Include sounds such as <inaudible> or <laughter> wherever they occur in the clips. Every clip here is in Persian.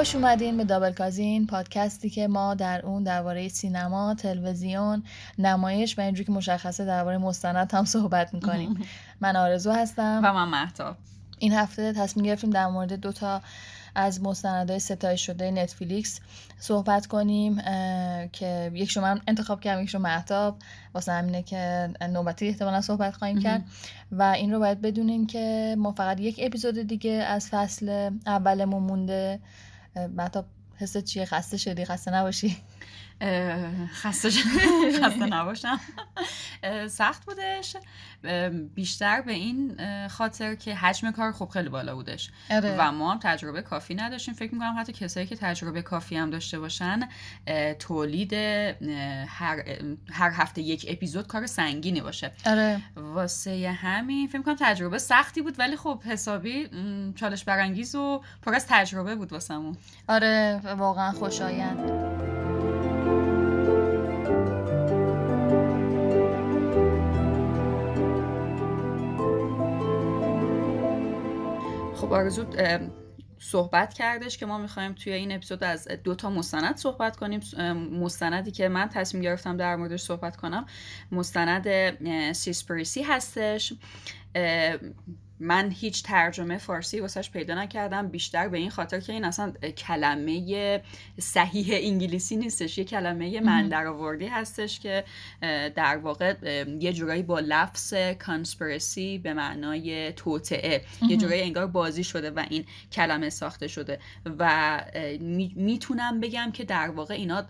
خوش اومدین به دابل کازین پادکستی که ما در اون درباره سینما، تلویزیون، نمایش و اینجوری که مشخصه درباره مستند هم صحبت می‌کنیم. <laughs> من آرزو هستم. و من محتاب این هفته تصمیم گرفتیم در مورد دو تا از مستندهای ستایش شده نتفلیکس صحبت کنیم که یک شما انتخاب کردم یک شما محتاب واسه همینه که نوبتی احتمالا صحبت خواهیم کرد. و این رو باید بدونیم که ما فقط یک اپیزود دیگه از فصل اولمون مونده. محتاب حست چیه؟ خسته شدی؟ خسته نباشی؟ خسته <laughs> خسته نباشم. سخت بودش. بیشتر به این خاطر که حجم کار خب خیلی بالا بودش. اره. و ما هم تجربه کافی نداشتیم. فکر می‌کنم حتی کسایی که تجربه کافی هم داشته باشن تولید هر, هر هفته یک اپیزود کار سنگینی باشه. اره. واسه همین فکر می‌کنم تجربه سختی بود ولی خب حسابی چالش برانگیز و پر از تجربه بود واسمون. آره واقعا خوشایند. آرزو صحبت کردش که ما می‌خوایم توی این اپیزود از دو تا مستند صحبت کنیم. مستندی که من تصمیم گرفتم در موردش صحبت کنم. مستند سیسپریسی هستش. من هیچ ترجمه فارسی واسش پیدا نکردم. بیشتر به این خاطر که این اصلا کلمه صحیح انگلیسی نیستش یه کلمه من درآوردی هستش که در واقع یه جورایی با لفظ کانسپرسی به معنای توطعه یه جورایی انگار بازی شده و این کلمه ساخته شده و می‌تونم بگم که در واقع اینا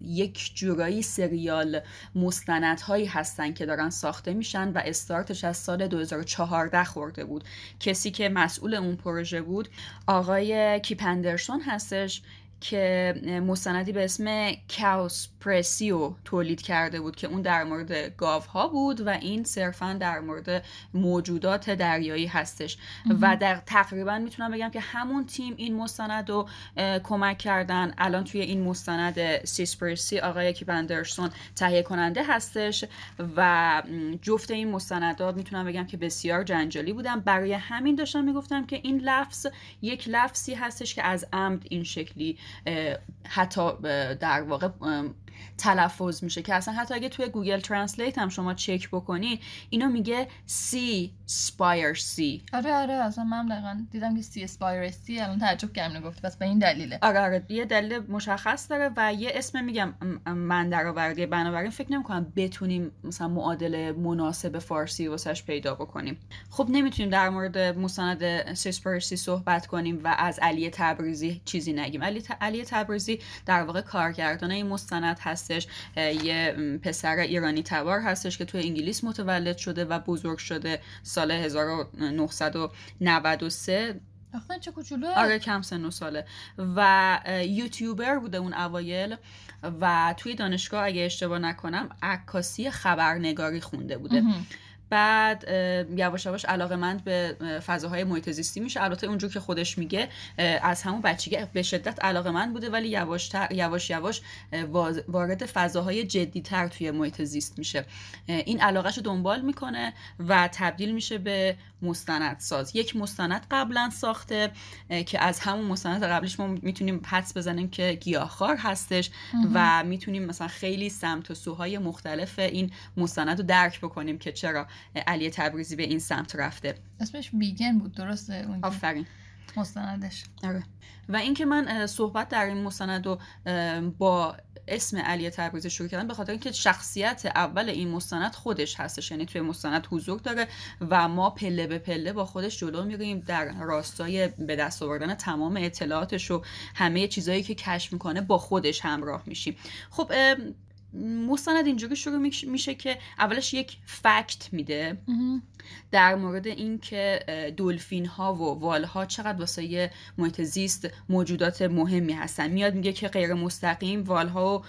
یک جورایی سریال مستندهایی هستن که دارن ساخته میشن و استارتش از سال 2014 خورده بود. کسی که مسئول اون پروژه بود آقای کیپندرسون هستش. که مستندی به اسم کاوس پرسیو تولید کرده بود که اون در مورد گاو ها بود و این صرفا در مورد موجودات دریایی هستش. و در تقریبا می‌تونم بگم که همون تیم این مستند رو کمک کردن. الان توی این مستند سیسپرسی آقای کیپندرسون تهیه کننده هستش و جفت این مستندات می‌تونم بگم که بسیار جنجالی بودن. برای همین داشتم می‌گفتم که این لفظ یک لفظی هستش که از عمد این شکلی حتی در واقع تلفظ میشه که اصلا حتی اگه توی Google Translate هم شما چک بکنی اینو میگه Seaspiracy آره آره اصلا من دقیقا دیدم که Seaspiracy الان تعجب کردم گفتم پس به این دلیله. آره آره یه دلیل مشخص داره و یه اسم میگم من در آورده بنابراین فکر نمی‌کنم بتونیم مثلا معادل مناسب فارسی واسش پیدا بکنیم. خب نمی‌تونیم در مورد مستند سی صحبت کنیم و از علی تبریزی چیزی نگیم. علی, علی تبریزی در واقع کارگردان این مستند هستش. یه پسر ایرانی تبار هستش که توی انگلیس متولد شده و بزرگ شده. سال 1993 چه کوچولوه آره کم سن و ساله. و یوتیوبر بوده اون اوایل. و توی دانشگاه اگه اشتباه نکنم عکاسی خبرنگاری خونده بوده. بعد یواش یواش علاقه مند به فضاهای محیط زیستی میشه. البته اونجور که خودش میگه از همون بچگی به شدت علاقه مند بوده ولی یواش یواش یواش وارد فضاهای جدیتر توی محیط زیست میشه. این علاقهش رو دنبال می‌کنه و تبدیل میشه به مستندساز یک مستند قبلا ساخته که از همون مستند قبلش ما می‌تونیم حدس بزنیم که گیاهخوار هستش و می‌تونیم مثلا خیلی سمت و سوهای مختلف این مستند رو درک بکنیم که چرا. علی تبریزی به این سمت رفته. اسمش بیگن بود درسته؟ آفرین. مستندش. آره. و اینکه من صحبت در این مستند رو با اسم علی تبریزی شروع کردم به خاطر اینکه شخصیت اول این مستند خودش هستش. یعنی توی مستند حضور داره و ما پله به پله با خودش جلو میریم. در راستای به دست آوردن تمام اطلاعاتش و همه چیزهایی که کشف می‌کنه با خودش همراه میشیم. خب مستند اینجوری شروع میشه که اولش یک فکت میده در مورد اینکه دلفین ها و وال ها چقدر واسه محیط زیست موجودات مهمی هستن. میاد میگه که غیر مستقیم وال ها و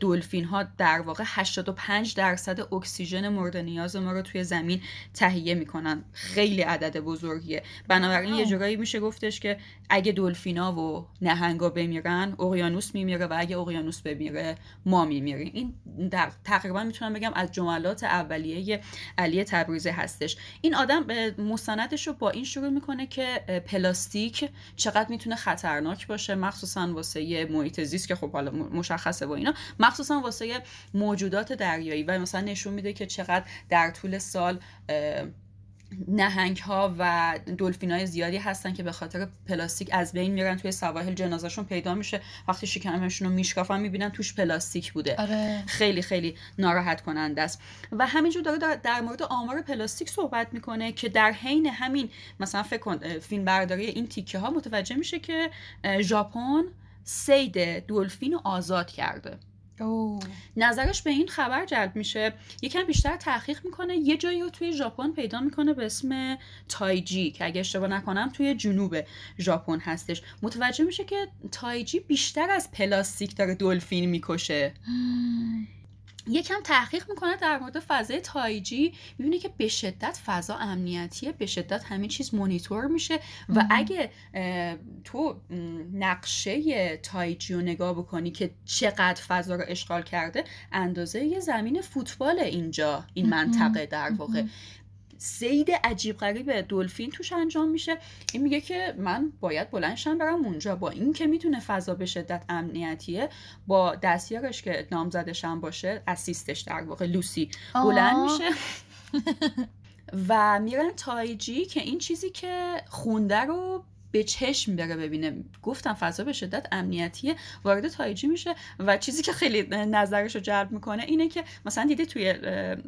دلفین ها در واقع 85 درصد اکسیژن مورد نیاز ما رو توی زمین تهیه می‌کنن. خیلی عدد بزرگیه. بنابراین یه جورایی میشه گفتش که اگه دلفینا و نهنگا بمیرن اقیانوس میمیره و اگه اقیانوس بمیره ما میمیریم. این در تقریبا می‌تونم بگم از جملات اولیه علی تبریزی هستش. این آدم مستندش رو با این شروع می‌کنه که پلاستیک چقدر می‌تونه خطرناک باشه مخصوصا واسه محیط زیست که خب حالا مشخصه با اینا. مخصوصا واسه موجودات دریایی. و مثلا نشون میده که چقدر در طول سال نهنگ ها و دلفین های زیادی هستن که به خاطر پلاستیک از بین میرن توی سواحل جنازهشون پیدا میشه. وقتی شکمشون رو میشکافن می‌بینن توش پلاستیک بوده. آره. خیلی خیلی ناراحت کننده است. و همینجور داره در مورد آمار پلاستیک صحبت می‌کنه که در حین همین مثلا فکر کن فیلم برداری این تیکه ها متوجه میشه که ژاپن صید دلفین رو آزاد کرده. نظرش به این خبر جلب میشه. یکم بیشتر تحقیق می‌کنه. یه جایی رو توی ژاپن پیدا می‌کنه به اسم تایجی که اگه اشتباه نکنم توی جنوب ژاپن هستش. متوجه میشه که تایجی بیشتر از پلاستیک داره دلفین می‌کشه. یکم تحقیق می‌کنه در مورد فضای تایجی. می‌بینه که به شدت فضا امنیتیه به شدت همین چیز مونیتور میشه و اگه تو نقشه تایجی رو نگاه بکنی که چقدر فضا رو اشغال کرده اندازه یه زمین فوتبال اینجا این منطقه در واقع. سید عجیب غریب دلفین توش انجام میشه. این میگه که من باید بلندشم برم اونجا. با این که می‌تونه فضا به شدت امنیتیه با دستیارش که نامزدشم باشه اسیستش در واقع لوسی بلند میشه. <laughs> و میرن تایجی که این چیزی که خونده رو به چشم بره ببینه گفتم فضا به شدت امنیتیه وارد تایجی میشه و چیزی که خیلی نظرش رو جلب می‌کنه اینه که مثلا دیده توی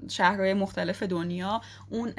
شهرهای مختلف دنیا اون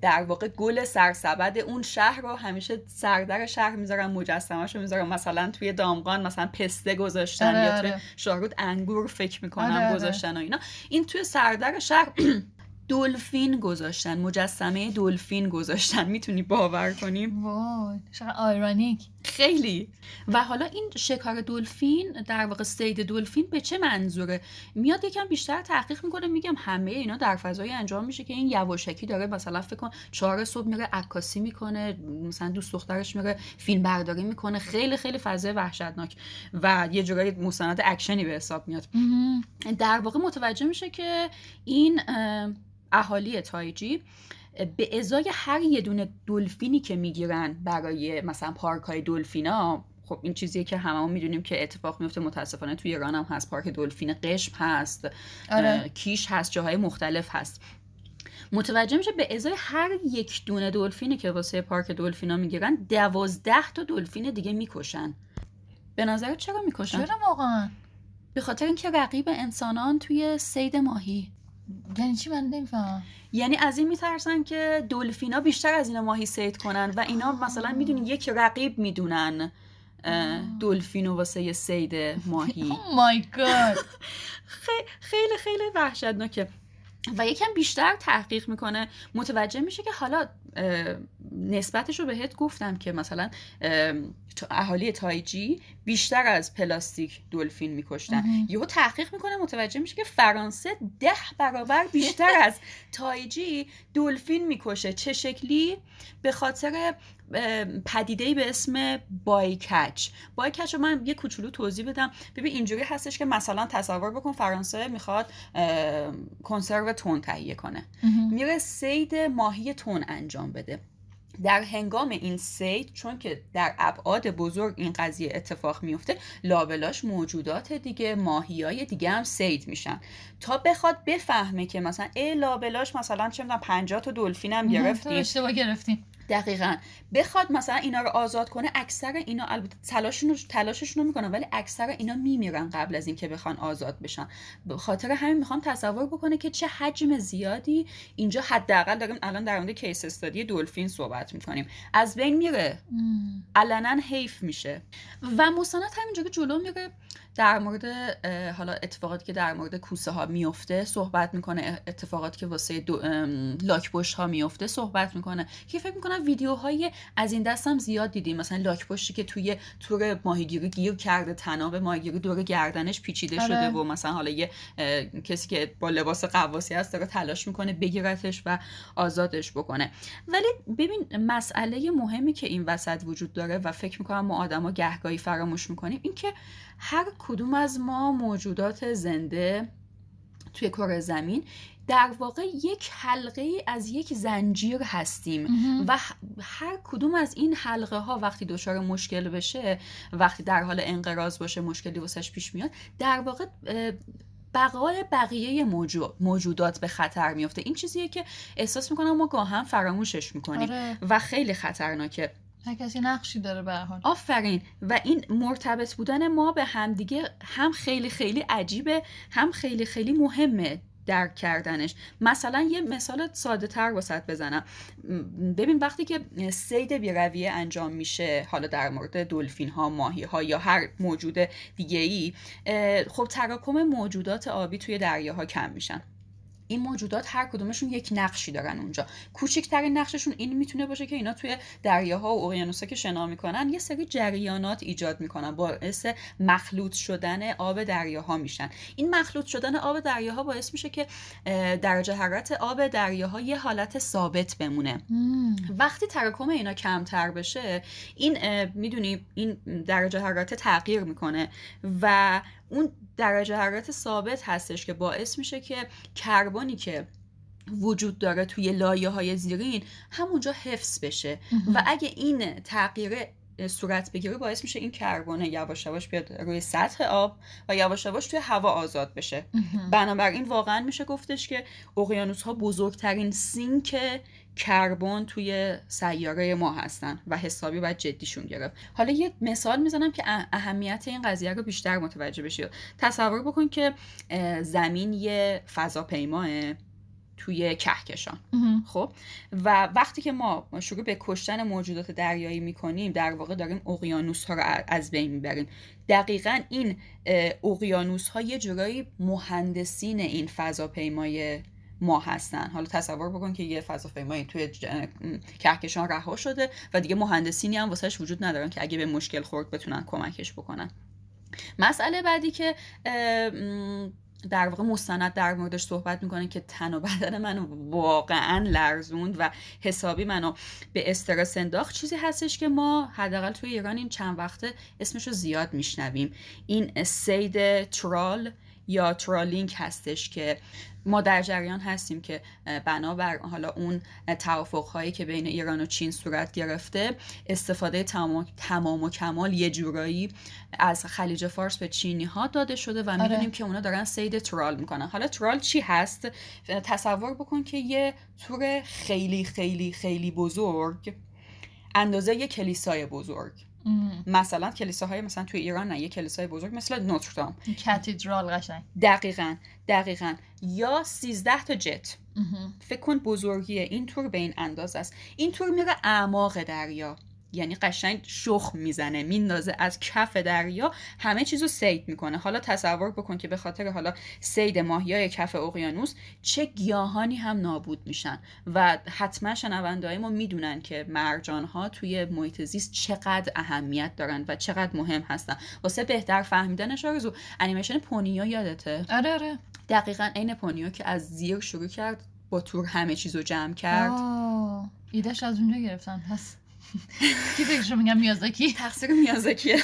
در واقع گل سرسبد اون شهر رو همیشه سردر شهر می‌ذارن مجسمه‌شو می‌ذارن مثلا توی دامغان مثلا پسته گذاشتن آره یا توی آره. شاهرود انگور فکر می‌کنم آره، آره. گذاشتن و اینا این توی سردر شهر <clears throat> دلفین گذاشتن مجسمه دلفین گذاشتن. می‌تونی باور کنی؟ وای چقدر آیرانیک خیلی. و حالا این شکار دلفین در واقع سید دلفین به چه منظوره؟ میاد یکم بیشتر تحقیق می‌کنه میگم همه اینا در فضای انجام میشه که این یواشکی داره مثلا فکر کن چهار صبح میره عکاسی می‌کنه مثلا دوست دخترش میره فیلم برداری می‌کنه خیلی خیلی فضای وحشتناک و یه جورایی مستند اکشنی به حساب میاد. در واقع متوجه میشه که این اه، اهالی تایجی به ازای هر یه دونه دلفینی که می‌گیرن برای مثلا پارک های دلفینا خب این چیزیه که هممون می‌دونیم که اتفاق میفته متاسفانه توی ایران هم هست. پارک دلفین قشم هست. آره. کیش هست. جاهای مختلف هست. متوجه میشه به ازای هر یک دونه دلفینی که واسه پارک دلفینا می‌گیرن دوازده تا دلفین دیگه می‌کشن. به نظر چرا می‌کشن؟ چرا واقعا؟ به خاطر اینکه رقیب انسانان توی سید ماهی. یعنی چی من نمی‌فهمم؟ یعنی از این میترسن که دلفینا بیشتر از اینا ماهی سید کنن و اینا آه. مثلا می‌دونی یک رقیب می‌دونن دلفینو واسه سید ماهی. <laughs> مای گاد <laughs> خی- خیلی خیلی وحشتناکه. و یکم بیشتر تحقیق می‌کنه. متوجه میشه که حالا نسبتش رو بهت گفتم که مثلا اهالی تایجی بیشتر از پلاستیک دلفین میکشتن. یهو تحقیق می‌کنه متوجه میشه که فرانسه ده برابر بیشتر از <laughs> تایجی دلفین می‌کشه. چه شکلی؟ به خاطر پدیده به اسم bycatch. bycatch رو من یه کوچولو توضیح بدم. ببین اینجوری هستش که مثلا تصور بکن فرانسه می‌خواد کنسرو تون تهیه کنه. میره سید ماهی تون انجام بده. در هنگام این سید چون که در ابعاد بزرگ این قضیه اتفاق میفته لابلاش موجودات دیگه ماهی های دیگه هم سید میشن. تا بخواد بفهمه که مثلا ای لابلاش مثلا چه می‌دونم 50 تا دلفین هم گرفتیم. اشتباه گرفتیم. دقیقا. بخواد مثلا اینا رو آزاد کنه اکثر اینا البته تلاششون رو تلاششون رو می‌کنن ولی اکثر اینا میمیرن قبل از اینکه بخوان آزاد بشن. به خاطر همین می‌خوام تصور بکنه که چه حجم زیادی اینجا حداقل داریم الان در مورد کیس استادی دلفین صحبت می‌کنیم. از بین میره. علنا حیف میشه. و مستند همینجوری جلو میره در مورد حالا اتفاقاتی که در مورد کوسه ها میفته صحبت می‌کنه اتفاقاتی که واسه دو لاکپشت ها میفته صحبت می‌کنه. که فکر می‌کنم ویدیوهای از این دست هم زیاد دیدیم. مثلا لاکپشتی که توی تور ماهیگیری گیر کرده تناب ماهیگیری دور گردنش پیچیده آره. شده و مثلا حالا یه اه، کسی که با لباس قواسی هست داره تلاش می‌کنه بگیرتش و آزادش بکنه. ولی ببین مسئله مهمی که این وسط وجود داره و فکر می‌کنم ما آدما گهگاهی فراموش می‌کنیم این که هر کدوم از ما موجودات زنده توی کره زمین در واقع یک حلقه از یک زنجیر هستیم و هر کدوم از این حلقه ها وقتی دچار مشکل بشه وقتی در حال انقراض باشه مشکلی واسش پیش میاد در واقع بقای بقیه موجودات به خطر میفته این چیزیه که احساس می‌کنم ما گاهم فراموشش می‌کنیم آره. و خیلی خطرناکه. هر کسی نقشی داره به حال. آفرین. و این مرتبط بودن ما به همدیگه هم خیلی خیلی عجیبه هم خیلی خیلی مهمه درک کردنش. مثلا یه مثال ساده تر واسط بزنم. ببین وقتی که سید بیرویه انجام میشه حالا در مورد دلفین ها ماهی ها یا هر موجود دیگه ای خب تراکم موجودات آبی توی دریاها کم میشن. این موجودات هر کدومشون یک نقشی دارن اونجا. کوچکترین نقششون این می‌تونه باشه که اینا توی دریاها و اقیانوسا که شنا می‌کنن یه سری جریانات ایجاد می‌کنن باعث مخلوط شدن آب دریاها میشن. این مخلوط شدن آب دریاها باعث میشه که درجه حرارت آب دریاها یه حالت ثابت بمونه. وقتی تراکم اینا کمتر بشه این می‌دونی این درجه حرارت تغییر می‌کنه و اون درجه حرارت ثابت هستش که باعث میشه که کربنی که وجود داره توی لایه های زیرین همونجا حفظ بشه. و اگه این تغییر صورت بگیره باعث میشه این کربن یواش یواش بیاد روی سطح آب و یواش یواش توی هوا آزاد بشه. بنابراین واقعا میشه گفتش که اقیانوس ها بزرگترین سینک کربن توی سیاره ما هستن و حسابی باید جدیشون گرفت. حالا یه مثال می‌زنم که اهمیت این قضیه رو بیشتر متوجه بشید تصور بکن که زمین یه فضاپیماه توی کهکشان. خب؟ و وقتی که ما شروع به کشتن موجودات دریایی می‌کنیم در واقع داریم اقیانوس ها رو از بین می‌بریم. دقیقا این اقیانوس ها یه جورایی مهندسین این فضاپیمای ما هستن. حالا تصور بکن که یه فضاپیمایی توی کهکشان رها شده و دیگه مهندسینی هم واسهش وجود ندارن که اگه به مشکل خورد بتونن کمکش بکنن. مسئله بعدی که در واقع مستند در موردش صحبت می‌کنه که تن و بدن من واقعا لرزوند و حسابی منو به استرس انداخت چیزی هستش که ما حداقل توی ایران این چند وقته اسمش رو زیاد میشنویم. این سید ترال یا ترالینک هستش که ما در جریان هستیم که بنابر حالا اون توافق هایی که بین ایران و چین صورت گرفته استفاده تمام, تمام و کمال یه جورایی از خلیج فارس به چینی ها داده شده و آره. می‌دونیم که اونا دارن سید ترال می‌کنن. حالا ترال چی هست؟ تصور بکن که یه تور خیلی خیلی خیلی بزرگ اندازه یه کلیسای بزرگ. مثلا کلیساهای مثلا توی ایران نه یه کلیسای بزرگ مثل نوتردام. کاتیدرال قشنگ. دقیقا دقیقا. یا سیزده تا جت. فکر کن بزرگی این تور به این اندازه است. این تور میره اعماق دریا. یعنی قشنگ شخ می‌زنه میندازه از کف دریا همه چیزو سید می‌کنه. حالا تصور بکن که به خاطر حالا سید ماهیای کف اقیانوس چه گیاهانی هم نابود میشن و حتما شنونده ما می‌دونن که مرجان ها توی محیط زیست چقدر اهمیت دارن و چقدر مهم هستن. واسه بهتر فهمیدنش آرزو انیمیشن پونیا یادته؟ آره آره. دقیقا عین پونیو که از زیر شروع کرد با تور همه چیزو جمع کرد. ایدهش از اونجا گرفتن پس <laughs> کی فکرشو میگم میازاکی؟ تقصیر میازاکیه.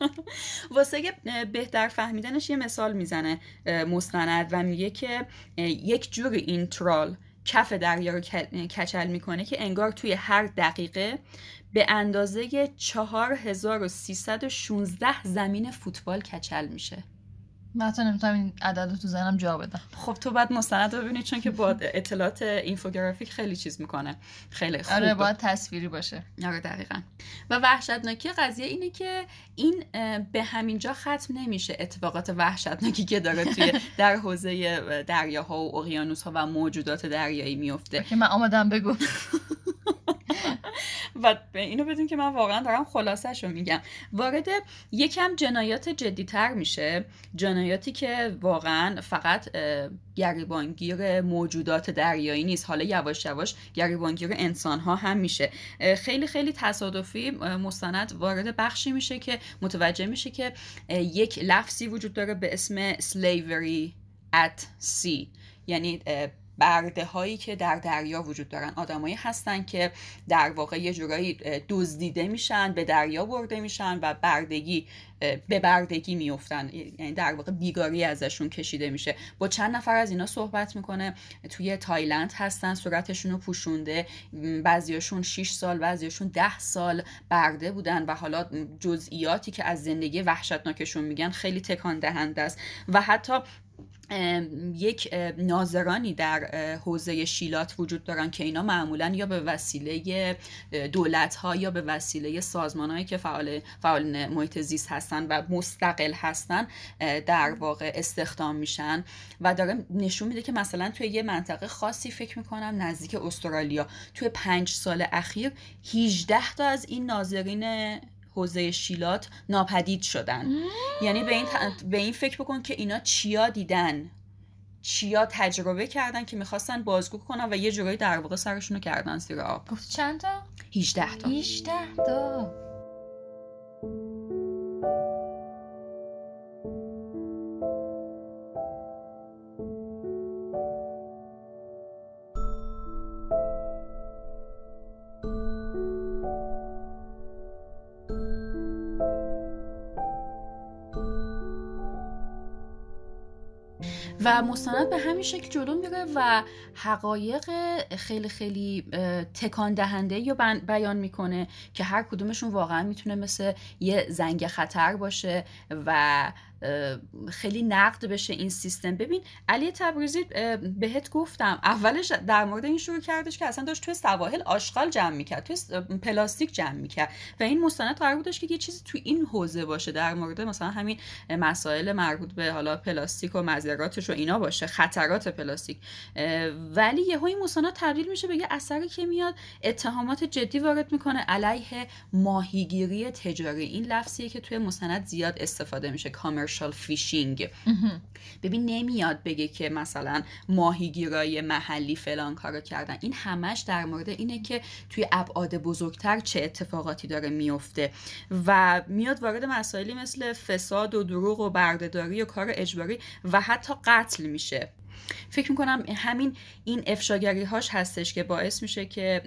<laughs> واسه بهتر فهمیدنش یه مثال می‌زنه مستند و میگه که یک جور این ترال کف دریا رو کچل می‌کنه که انگار توی هر دقیقه به اندازه 4316 زمین فوتبال کچل میشه. من حتی نمی‌تونم این عدد تو زنم جا بدم. خب تو باید مستند رو ببینید چون که با اطلاعات اینفوگرافیک خیلی چیز می‌کنه. خیلی خوب. آره باید تصویری باشه. آره دقیقا. و وحشتناکی قضیه اینه که این به همین جا ختم نمیشه اتفاقات وحشتناکی که داره توی <laughs> در حوزه دریاها و اقیانوس ها و موجودات دریایی میفته که من آمدم بگو. <laughs> و اینو بدون که من واقعا دارم خلاصش رو میگم. وارد یکم جنایات جدیتر میشه. جنایاتی که واقعا فقط گریبانگیر موجودات دریایی نیست. حالا یواش یواش گریبانگیر انسان ها هم میشه. خیلی خیلی تصادفی مستند وارد بخشی میشه که متوجه میشه که یک لفظی وجود داره به اسم slavery at sea. یعنی برده هایی که در دریا وجود دارن. آدمایی هستن که در واقع یه جورایی دزدیده میشن به دریا برده میشن و بردگی به بردگی میفتن یعنی در واقع بیگاری ازشون کشیده میشه. با چند نفر از اینا صحبت می‌کنه. توی تایلند هستن صورتشون رو پوشونده. بعضیاشون 6 سال بعضیاشون 10 سال برده بودن و حالا جزئیاتی که از زندگی وحشتناکشون میگن خیلی تکان دهنده است. و حتی یک ناظرانی در حوزه شیلات وجود دارن که اینا معمولا یا به وسیله دولت ها یا به وسیله سازمان هایی که فعال, فعال محیط زیست هستن و مستقل هستن در واقع استخدام میشن و داره نشون میده که مثلا توی یه منطقه خاصی فکر می‌کنم نزدیک استرالیا توی پنج سال اخیر 18 تا از این ناظرین حوزه شیلات ناپدید شدن. یعنی به این, به این فکر بکن که اینا چیا دیدن. چیا تجربه کردن که می‌خواستن بازگو کنن و یه جورایی در واقع سرشونو کردن زیر آب. گفت چند تا؟ 18 تا. 18 تا. و مستند به همین شکل جلو میره و حقایق خیلی خیلی تکان دهنده یا بیان می‌کنه که هر کدومشون واقعا می‌تونه مثل یه زنگ خطر باشه و خیلی نقد بشه این سیستم. ببین علی تبریزی بهت گفتم اولش در مورد این شروع کردش که اصلا داشت توی سواحل آشغال جمع می‌کرد توی پلاستیک جمع می‌کرد و این مستند قرار بودش که یه چیزی توی این حوزه باشه در مورد مثلا همین مسائل مربوط به حالا پلاستیک و مضراتش و اینا باشه خطرات پلاستیک. ولی یهو این مستند تبدیل میشه به یه اثری که میاد اتهامات جدی وارد می‌کنه علیه ماهیگیری تجاری. این لفظیه که توی مستند زیاد استفاده میشه commer commercial fishing ببین نمیاد بگه که مثلا ماهیگیرای محلی فلان کارو کردن. این همش در مورد اینه که توی ابعاد بزرگتر چه اتفاقاتی داره میفته. و میاد وارد مسائلی مثل فساد و دروغ و بردهداری و کار اجباری و حتی قتل میشه. فکر می‌کنم همین این افشاگری هاش هستش که باعث میشه که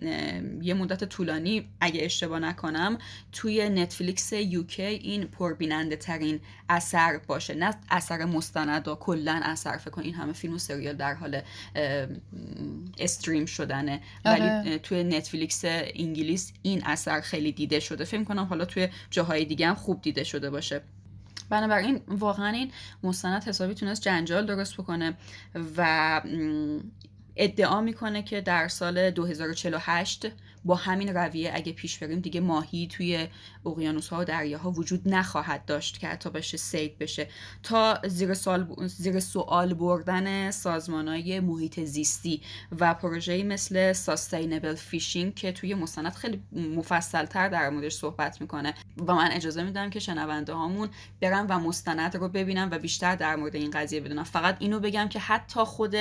یه مدت طولانی اگه اشتباه نکنم توی نتفلیکس یوکی این پربیننده ترین اثر باشه. نه اثر مستند و کلا اثر فکر کن این همه فیلم و سریال در حال استریم شدنه. ولی آره. توی نتفلیکس انگلیس این اثر خیلی دیده شده. فکر کنم حالا توی جاهای دیگه هم خوب دیده شده باشه. بنابراین واقعا این مستند حسابی تونست جنجال درست بکنه و ادعا می‌کنه که در سال 2048 با همین رویه اگه پیش بریم دیگه ماهی توی اقیانوس ها و دریاها وجود نخواهد داشت که حتی بشه سید بشه. تا زیر, سوال, زیر سوال بردن سازمان های محیط زیستی و پروژه‌ای مثل ساستینبل فیشینگ که توی مستند خیلی مفصل تر در موردش صحبت می‌کنه. و من اجازه میدم که شنونده هامون برن و مستند رو ببینن و بیشتر در مورد این قضیه بدونن فقط اینو بگم که حتی خود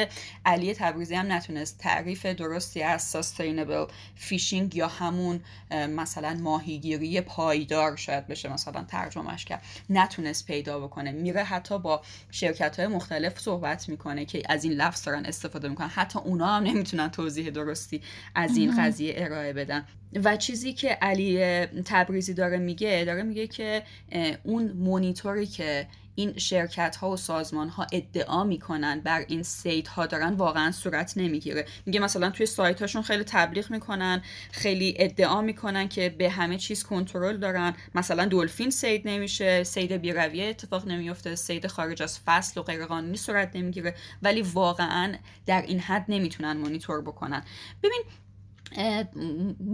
علی تبریزی هم نتونست تعریف درستی از sustainable fishing یا همون مثلا ماهیگیری پایدار شاید بشه مثلا ترجمهش کرد. نتونست پیدا بکنه. میره حتی با شرکت های مختلف صحبت می‌کنه که از این لفظ دارن استفاده می‌کنن. حتی اونا هم نمی‌تونن توضیح درستی از این قضیه ارائه بدن. و چیزی که علی تبریزی داره میگه داره میگه که اون مونیتوری که این شرکت ها و سازمان ها ادعا می‌کنن بر این سیت ها دارن واقعا صورت نمی‌گیره. میگه مثلا توی سایت هاشون خیلی تبلیغ می‌کنن خیلی ادعا می‌کنن که به همه چیز کنترل دارن. مثلا دلفین سید نمیشه سید بیرویه اتفاق نمیفته سید خارج از فصل و غیرقانونی صورت نمی‌گیره. ولی واقعا در این حد نمی‌تونن مانیتور بکنن. ببین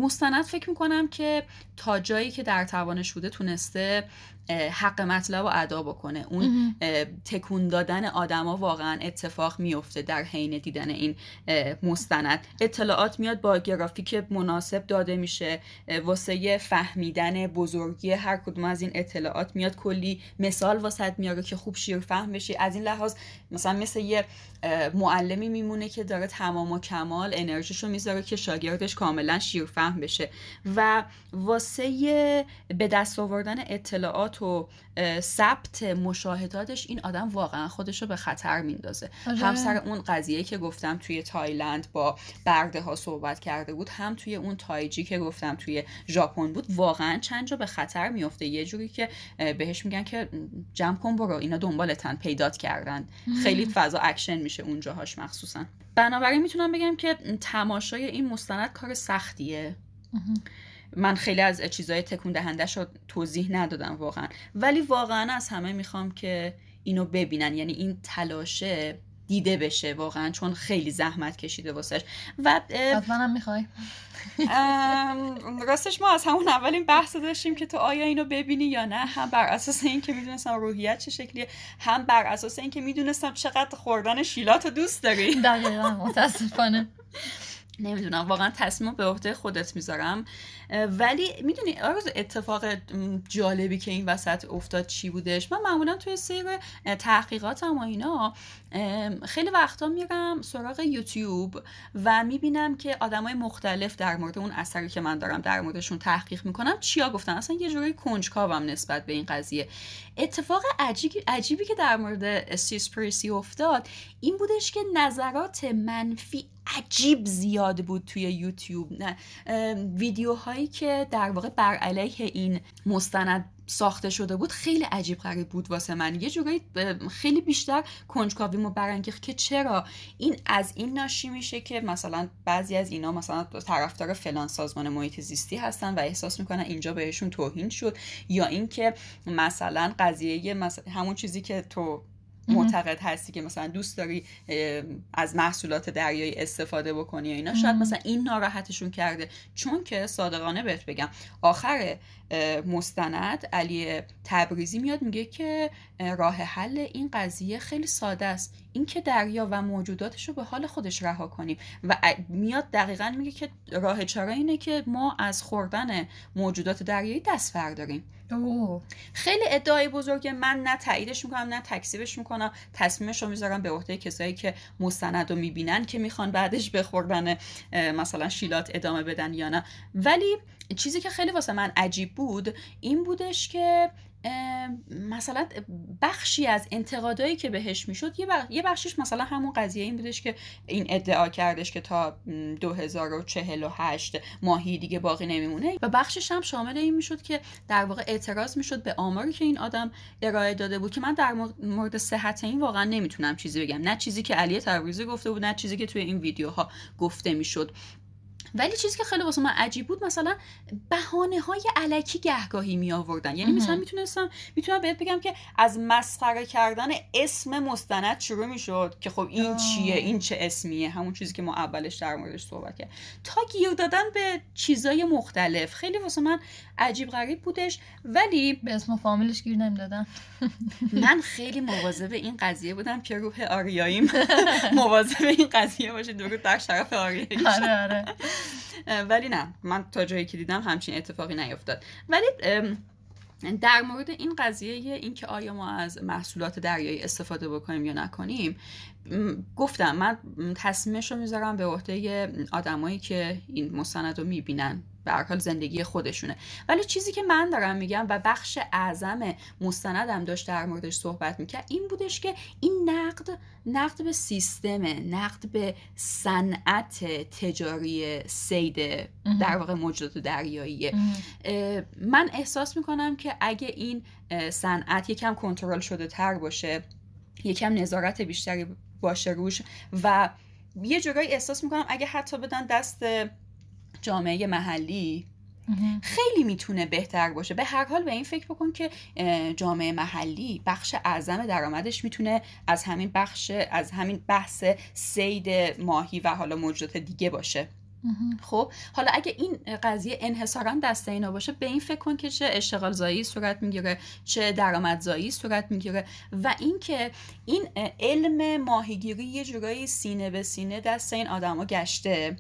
مستند فکر می‌کنم که تا جایی که در توانش بوده تونسته حق مطلب رو ادا بکنه. اون تکون دادن آدما واقعا اتفاق میفته در حین دیدن این مستند. اطلاعات میاد با گرافیک مناسب داده میشه. واسه فهمیدن بزرگی هر کدوم از این اطلاعات میاد. کلی مثال واسط میاره که خوب شیر فهم بشی. از این لحاظ مثلا مثل یه معلمی میمونه که داره تمام و کمال انرژیشو می‌ذاره که محصولاتش کاملا شیرفهم بشه. و واسه به دست آوردن اطلاعات و ثبت مشاهداتش این آدم واقعا خودش رو به خطر میندازه. آره. هم سر اون قضیه که گفتم توی تایلند با برده ها صحبت کرده بود هم توی اون تایجی که گفتم توی ژاپن بود واقعا چند جا به خطر میفته یه جوری که بهش میگن که جمع کن برو اینا دنبالتن پیدات کردن. خیلی فضا اکشن میشه اونجاهاش مخصوصا. بنابراین می‌تونم بگم که تماشای این مستند کار سختیه. من خیلی از چیزای تکون دهندش رو توضیح ندادم واقعا. ولی واقعا از همه می‌خوام که اینو ببینن. یعنی این تلاشه دیده بشه واقعا چون خیلی زحمت کشیده واسش. و حتما هم می‌خوای؟ راستش ما از همون اول این بحث داشتیم که تو آیا اینو ببینی یا نه. هم بر اساس اینکه می‌دونستم روحیت چه شکلیه هم بر اساس اینکه می‌دونستم چقدر خوردن شیلات دوست داری. دقیقا متاسفانه. نمی‌دونم واقعا تصمیم به عهده خودت می‌ذارم. ولی می‌دونی آرز اتفاق جالبی که این وسط افتاد چی بودش؟ من معمولا توی سیر تحقیقاتم و اینا خیلی وقتا میرم سراغ یوتیوب و می‌بینم که آدمای مختلف در مورد اون اثری که من دارم در موردشون تحقیق می‌کنم. چیا گفتن؟ اصلا یه جوری کنجکاوم نسبت به این قضیه. اتفاق عجیبی, عجیبی که در مورد سیسپریسی افتاد این بودش که نظرات منفی عجیب زیاد بود توی یوتیوب. نه ویدیوهایی که در واقع بر علیه این مستند ساخته شده بود خیلی عجیب غریب بود واسه من. یه جورایی خیلی بیشتر کنجکاویمو برانگیخت که چرا این از این ناشی میشه که مثلا بعضی از اینا مثلا طرفدار فلان سازمان محیط زیستی هستن و احساس می‌کنن اینجا بهشون توهین شد. یا اینکه مثلا قضیه همون چیزی که تو معتقد هستی که مثلا دوست داری از محصولات دریایی استفاده بکنی یا اینا شاید مثلا این ناراحتشون کرده. چون که صادقانه بهت بگم آخر مستند علی تبریزی میاد میگه که راه حل این قضیه خیلی ساده است. اینکه دریا و موجوداتش رو به حال خودش رها کنیم. و میاد دقیقا میگه که راه چرا اینه که ما از خوردن موجودات دریایی دست برداریم. خیلی ادعای بزرگه من نه تاییدش می‌کنم نه تکسیبش می‌کنم. تصمیمش رو می‌ذارم به عهده کسایی که مستند رو می‌بینن که می‌خوان بعدش به مثلا شیلات ادامه بدن یا نه. ولی چیزی که خیلی واسه من عجیب بود این بودش که مثلا بخشی از انتقادایی که بهش می‌شد یه بخشیش مثلا همون قضیه این بودش که این ادعا کردش که تا 2048 ماهی دیگه باقی نمیمونه. و بخشش هم شامل این می‌شد که در واقع اعتراض می‌شد به آماری که این آدم ارائه داده بود که من در مورد صحت این واقعا نمی‌تونم چیزی بگم. نه چیزی که علی تبریزی گفته بود نه چیزی که توی این ویدیوها گفته می‌شد. ولی چیزی که خیلی واسه من عجیب بود مثلا بهانه های علکی گهگاهی می آوردن یعنی مثلا می‌تونستم می‌تونم بهت بگم که از مسخره کردن اسم مستند شروع می‌شد که خب این چیه این چه اسمیه همون چیزی که ما اولش در موردش صحبت کرد تا گیر دادن به چیزای مختلف. خیلی واسه من عجیب غریب بودش. ولی به اسم و فامیلش گیر نمی‌دادن. <laughs> من خیلی مواظب این قضیه بودم که روح آریاییم <laughs> مواظب این قضیه باشه. درود در شرف آریایی آره آره. ولی نه من تا جایی که دیدم همچین اتفاقی نیفتاد. ولی در مورد این قضیه اینکه آیا ما از محصولات دریایی استفاده بکنیم یا نکنیم گفتم من تصمیمش رو می‌ذارم به عهده آدمایی که این مستند رو می‌بینن. به حال زندگی خودشونه. ولی چیزی که من دارم میگم و بخش اعظم مستندم داشت در موردش صحبت می‌کرد این بودش که این نقد نقد به سیستم نقد به صنعت تجاری سید در واقع موجودات دریاییه. من احساس می‌کنم که اگه این صنعت یکم کنترل شده تر باشه یکم نظارت بیشتری باشه روش و یه جورایی احساس می‌کنم اگه حتی بدن دست جامعه محلی. خیلی می‌تونه بهتر باشه. به هر حال به این فکر بکن که جامعه محلی بخش اعظم درآمدش می‌تونه از همین بخش از همین بحث سید ماهی و حالا موجودات دیگه باشه. خب حالا اگه این قضیه انحصارا دست اینا باشه به این فکر کن که چه اشتغال زایی صورت می‌گیره چه درآمدزایی صورت می‌گیره. و اینکه این علم ماهیگیری یه جورایی سینه به سینه دست این آدما گشته.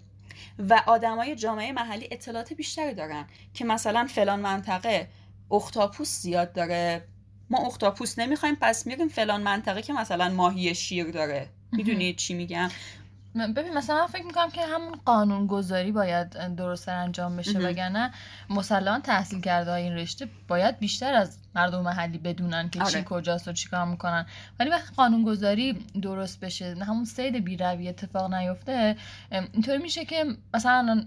و آدمای جامعه محلی اطلاعات بیشتری دارن که مثلا فلان منطقه اختاپوس زیاد داره. ما اختاپوس نمی‌خوایم پس میریم فلان منطقه که مثلا ماهی شیر داره. می‌دونید چی میگم؟ ببین مثلا فکر می‌کنم که همون قانون گذاری باید درست انجام بشه وگرنه مسلمان تحصیل کرده این رشته باید بیشتر از مردم محلی بدونن که چی آره. کجاست و چیکار می‌کنن. ولی وقتی قانون گذاری درست بشه همون سید بیروی اتفاق نیفته اینطوری میشه که مثلا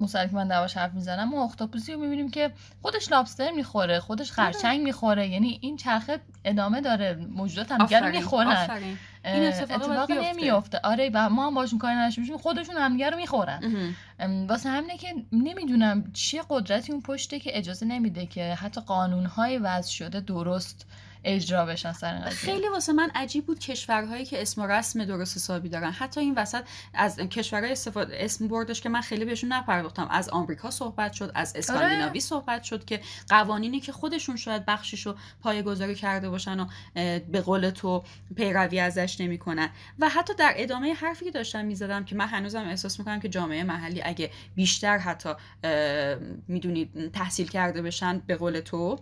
مثلا که من دواش حرف می‌زنم ما اختاپوسی رو می‌بینیم که خودش لابستر می‌خوره خودش آره. خرچنگ می‌خوره. یعنی این چرخه ادامه داره موجودات هم دیگر می‌خورن. این اتفاق نمیفته آره و ما هم باشون کاری نداشته خودشون همدیگه رو می‌خورن. واسه همینه که نمی‌دونم چیه قدرتی اون پشته که اجازه نمیده که حتی قانونهای وضع شده درست اجرا بشن سر خیلی واسه من عجیب بود کشورهایی که اسم و رسم درست حسابی دارن. حتی این وسط از کشورهای استفاده اسم بردش که من خیلی بهشون نپرداختم. از آمریکا صحبت شد از اسکاندیناوی آره. صحبت شد که قوانینی که خودشون شاید بخشیشو گذاری کرده باشن و به قول تو پیروی ازش نمی‌کنن. و حتی در ادامه حرفی که داشتم می‌زدم که من هنوزم احساس می‌کنم که جامعه محلی اگه بیشتر حتی می‌دونید تحصیل کرده بشن به قول تو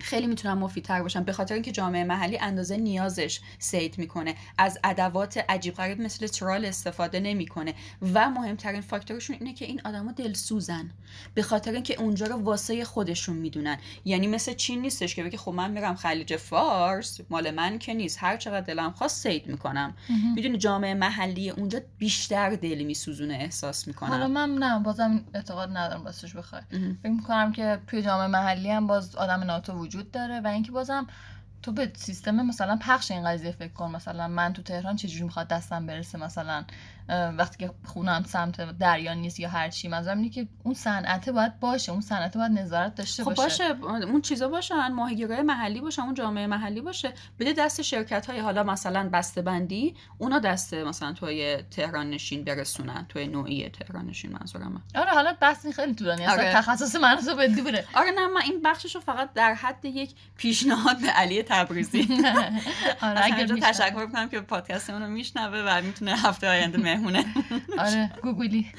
خیلی می‌تونن مفیدتر باشن. به خاطر اینکه جامعه محلی اندازه نیازش سید می‌کنه. از ادوات عجیب غریب مثل ترال استفاده نمی‌کنه. و مهمترین فاکتورشون اینه که این آدما دلسوزن. به خاطر اینکه اونجا رو واسه خودشون می‌دونن. یعنی مثل چین نیستش که بگه خب من میرم خلیج فارس. مال من که نیست. هر چقدر دلم خواست سید می‌کنم. می‌دونی جامعه محلی اونجا بیشتر دل میسوزونه احساس می‌کنم. حالا من نه بازم اعتقاد ندارم واسش بخوای. فکر می‌کنم که توی جامعه محلی هم باز آدم ناتو وجود داره و اینکه بازم تو به سیستم مثلا پخش این قضیه فکر کن. مثلا من تو تهران چجوری می‌خواد دستم برسه مثلا؟ وقتی که خونم سمت دریا نیست یا هر چی منظورم اینه که اون صنعت باید باشه اون صنعت باید نظارت داشته خب باشه. باشه اون چیزا باشن ماهیگیرای محلی باشن اون جامعه محلی باشه. بده دست شرکت های حالا مثلا بسته بندی اونا دست مثلا توی تهران نشین برسونن توی نوعی تهران نشین منظورم. آره حالا بحث خیلی طولانی آره. تخصص من رو دوره آره نه من این بخشش رو فقط در حد یک پیشنهاد به علی تبریزی. <laughs> آره اگر تشکر کنم که پادکست رو میشنوه و می‌تونه هفته آینده مهمونه. آره گوگلی <laughs>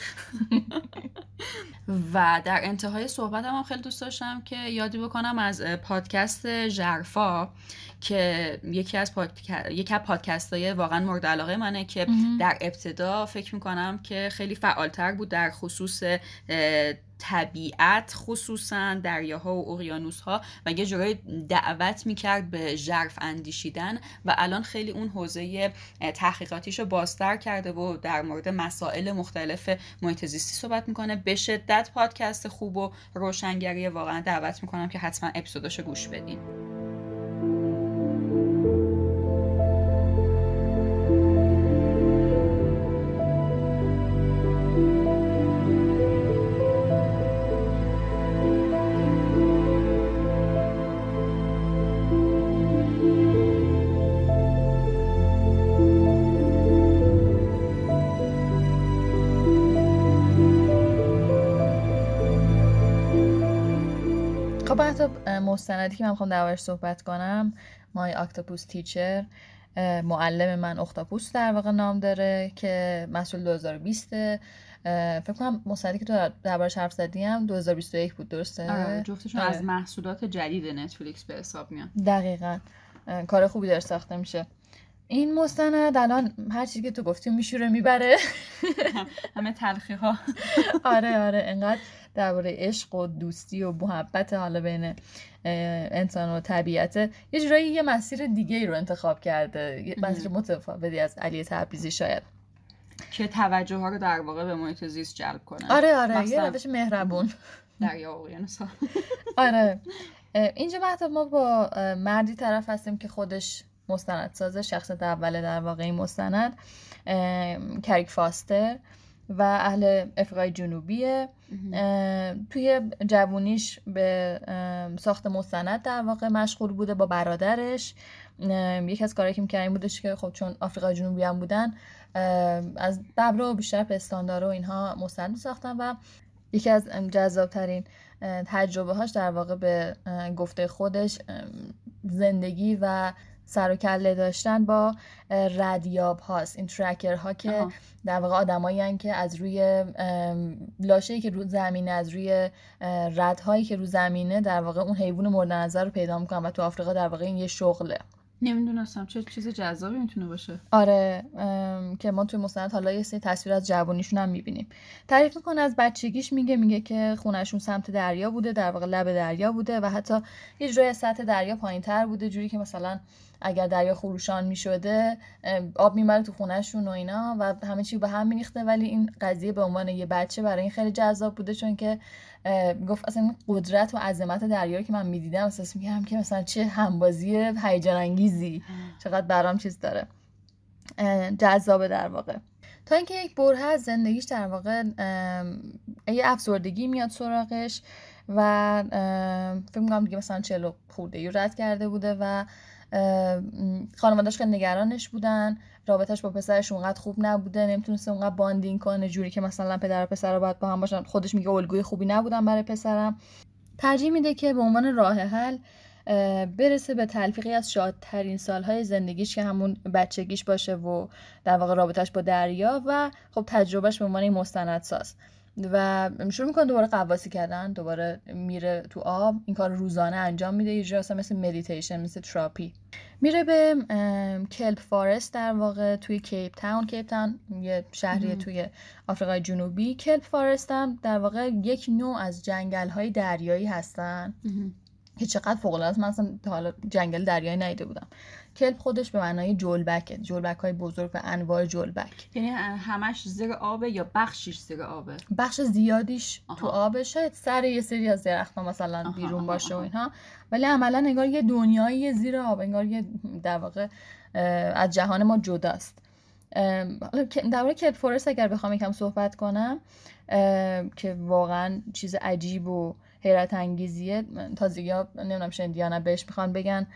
و در انتهای صحبت هم خیلی دوست داشتم که یادی بکنم از پادکست جرفا که یکی از پادکست یکی از پادکست های واقعا مورد علاقه منه که در ابتدا فکر می‌کنم که خیلی فعالتر بود در خصوص طبیعت خصوصا دریاها و اقیانوس ها و یه جورای دعوت می‌کرد به ژرف اندیشیدن و الان خیلی اون حوزه تحقیقاتیش رو بازتر کرده و در مورد مسائل مختلف محیط زیستی صحبت می‌کنه. به شدت پادکست خوب و روشنگری واقعا دعوت می‌کنم که حتما اپیزوداشو گوش بدین. مستندی که من می‌خوام دربارش صحبت کنم مای اکتاپوس تیچر معلم من اختاپوس در واقع نام داره که مسئول 2020 فکر کنم مستندی که تو دربارش حرف زدی هم 2021 بود درسته؟ آره جفتشون آره. از محصولات جدید نتفلیکس به حساب میان. دقیقا. کار خوبی داره ساخته میشه. این مستند الان هر چیزی که تو گفتی میشوره می‌بره. <laughs> همه تلخی ها <laughs> آره آره انقدر. درباره عشق و دوستی و محبت حالا بین انسان و طبیعت. یه جورایی یه مسیر دیگه ای رو انتخاب کرده یه مسیر متفاوتی از علی تبریزی شاید. که توجه ها رو در واقع به محیط زیست جلب کنه آره آره یه روش مهربون. دریا اقیانوس <laughs> آره. اینجا بعد ما با مردی طرف هستیم که خودش مستند سازه شخصیت اوله در واقع این مستند کریک فاستر. و اهل افریقای جنوبیه. توی جوونیش به ساخت مستند در واقع مشغول بوده با برادرش. یکی از کارهایی که می‌کرد این بودش که خب چون آفریقای جنوبی هم بودن از ببرا و بیشتر پستاندارو و اینها مستند ساختن و یکی از جذابترین تجربه هاش در واقع به گفته خودش زندگی و سر و کله داشتن با ردیاب هاست. این ترکر ها که در واقع آدمایی که از روی لاشه که رو زمینه از روی ردهایی که رو زمینه در واقع اون حیوان مورد نظر رو پیدا می‌کنن و تو آفریقا در واقع این یه شغله. نمی‌دونستم. چه چیز جذابی می‌تونه باشه. آره که ما توی مستند حالا یه سری تصویر از جوانیشون هم می‌بینیم. تعریف می‌کنه از بچگیش میگه میگه که خونشون سمت دریا بوده در واقع لب دریا بوده و حتی یه جوری سطح دریا پایین تر بوده جوری که مثلا اگر دریا خروشان می‌شده آب می‌بره تو خونهشون و اینا و همه چی به هم میریخته. ولی این قضیه به عنوان یه بچه برای این خیلی جذاب بوده چون که گفت اصلا قدرت و عظمت دریا که من می‌دیدم احساس می‌کردم که مثلا چه همبازی هیجان انگیزی چقدر برام چیز داره. جذابه در واقع. تا اینکه یک بره از زندگیش در واقع یه افسردگی میاد سراغش و فکر می‌کنم دیگه مثلا چلو خورده رد کرده بوده و خانوادهش خیلی نگرانش بودن رابطش با پسرش اونقدر خوب نبوده نمی‌تونسته اونقدر باندینگ کنه جوری که مثلا پدر و پسر باید با هم باشن. خودش میگه الگوی خوبی نبودن برای پسرم. ترجیح میده که به عنوان راه حل برسه به تلفیقی از شادترین سالهای زندگیش که همون بچگیش باشه و در واقع رابطش با دریا و خب تجربهش به عنوان مستندساز. و شروع می‌کنه دوباره غواصی کردن دوباره میره تو آب. این کار روزانه انجام میده. یه جایی مثل مدیتیشن مثل تراپی میره به kelp forest در واقع توی کیپ تاون کیپ تاون یه شهری توی آفریقای جنوبی. Kelp forest هم در واقع یک نوع از جنگل های دریایی هستن. که چقدر فوق العاده من اصلا حالا جنگل دریایی ندیده بودم. کلپ خودش به معنای جلبکه. جلبک های بزرگ و انواع جلبک. یعنی همش زیر آبه یا بخشش زیر آبه؟ بخش زیادیش تو آبه. شاید سر یه سری از درخت مثلا بیرون باشه و اینها. ولی عملا انگار یه دنیایی زیر آب. انگار یه در واقع از جهان ما جداست در مورد کلپ فورست اگر بخوام یکم صحبت کنم که واقعا چیز عجیب و حیرت انگیزیه. تازگی ها نمی‌دونم شندیانه بهش می‌خوان بگن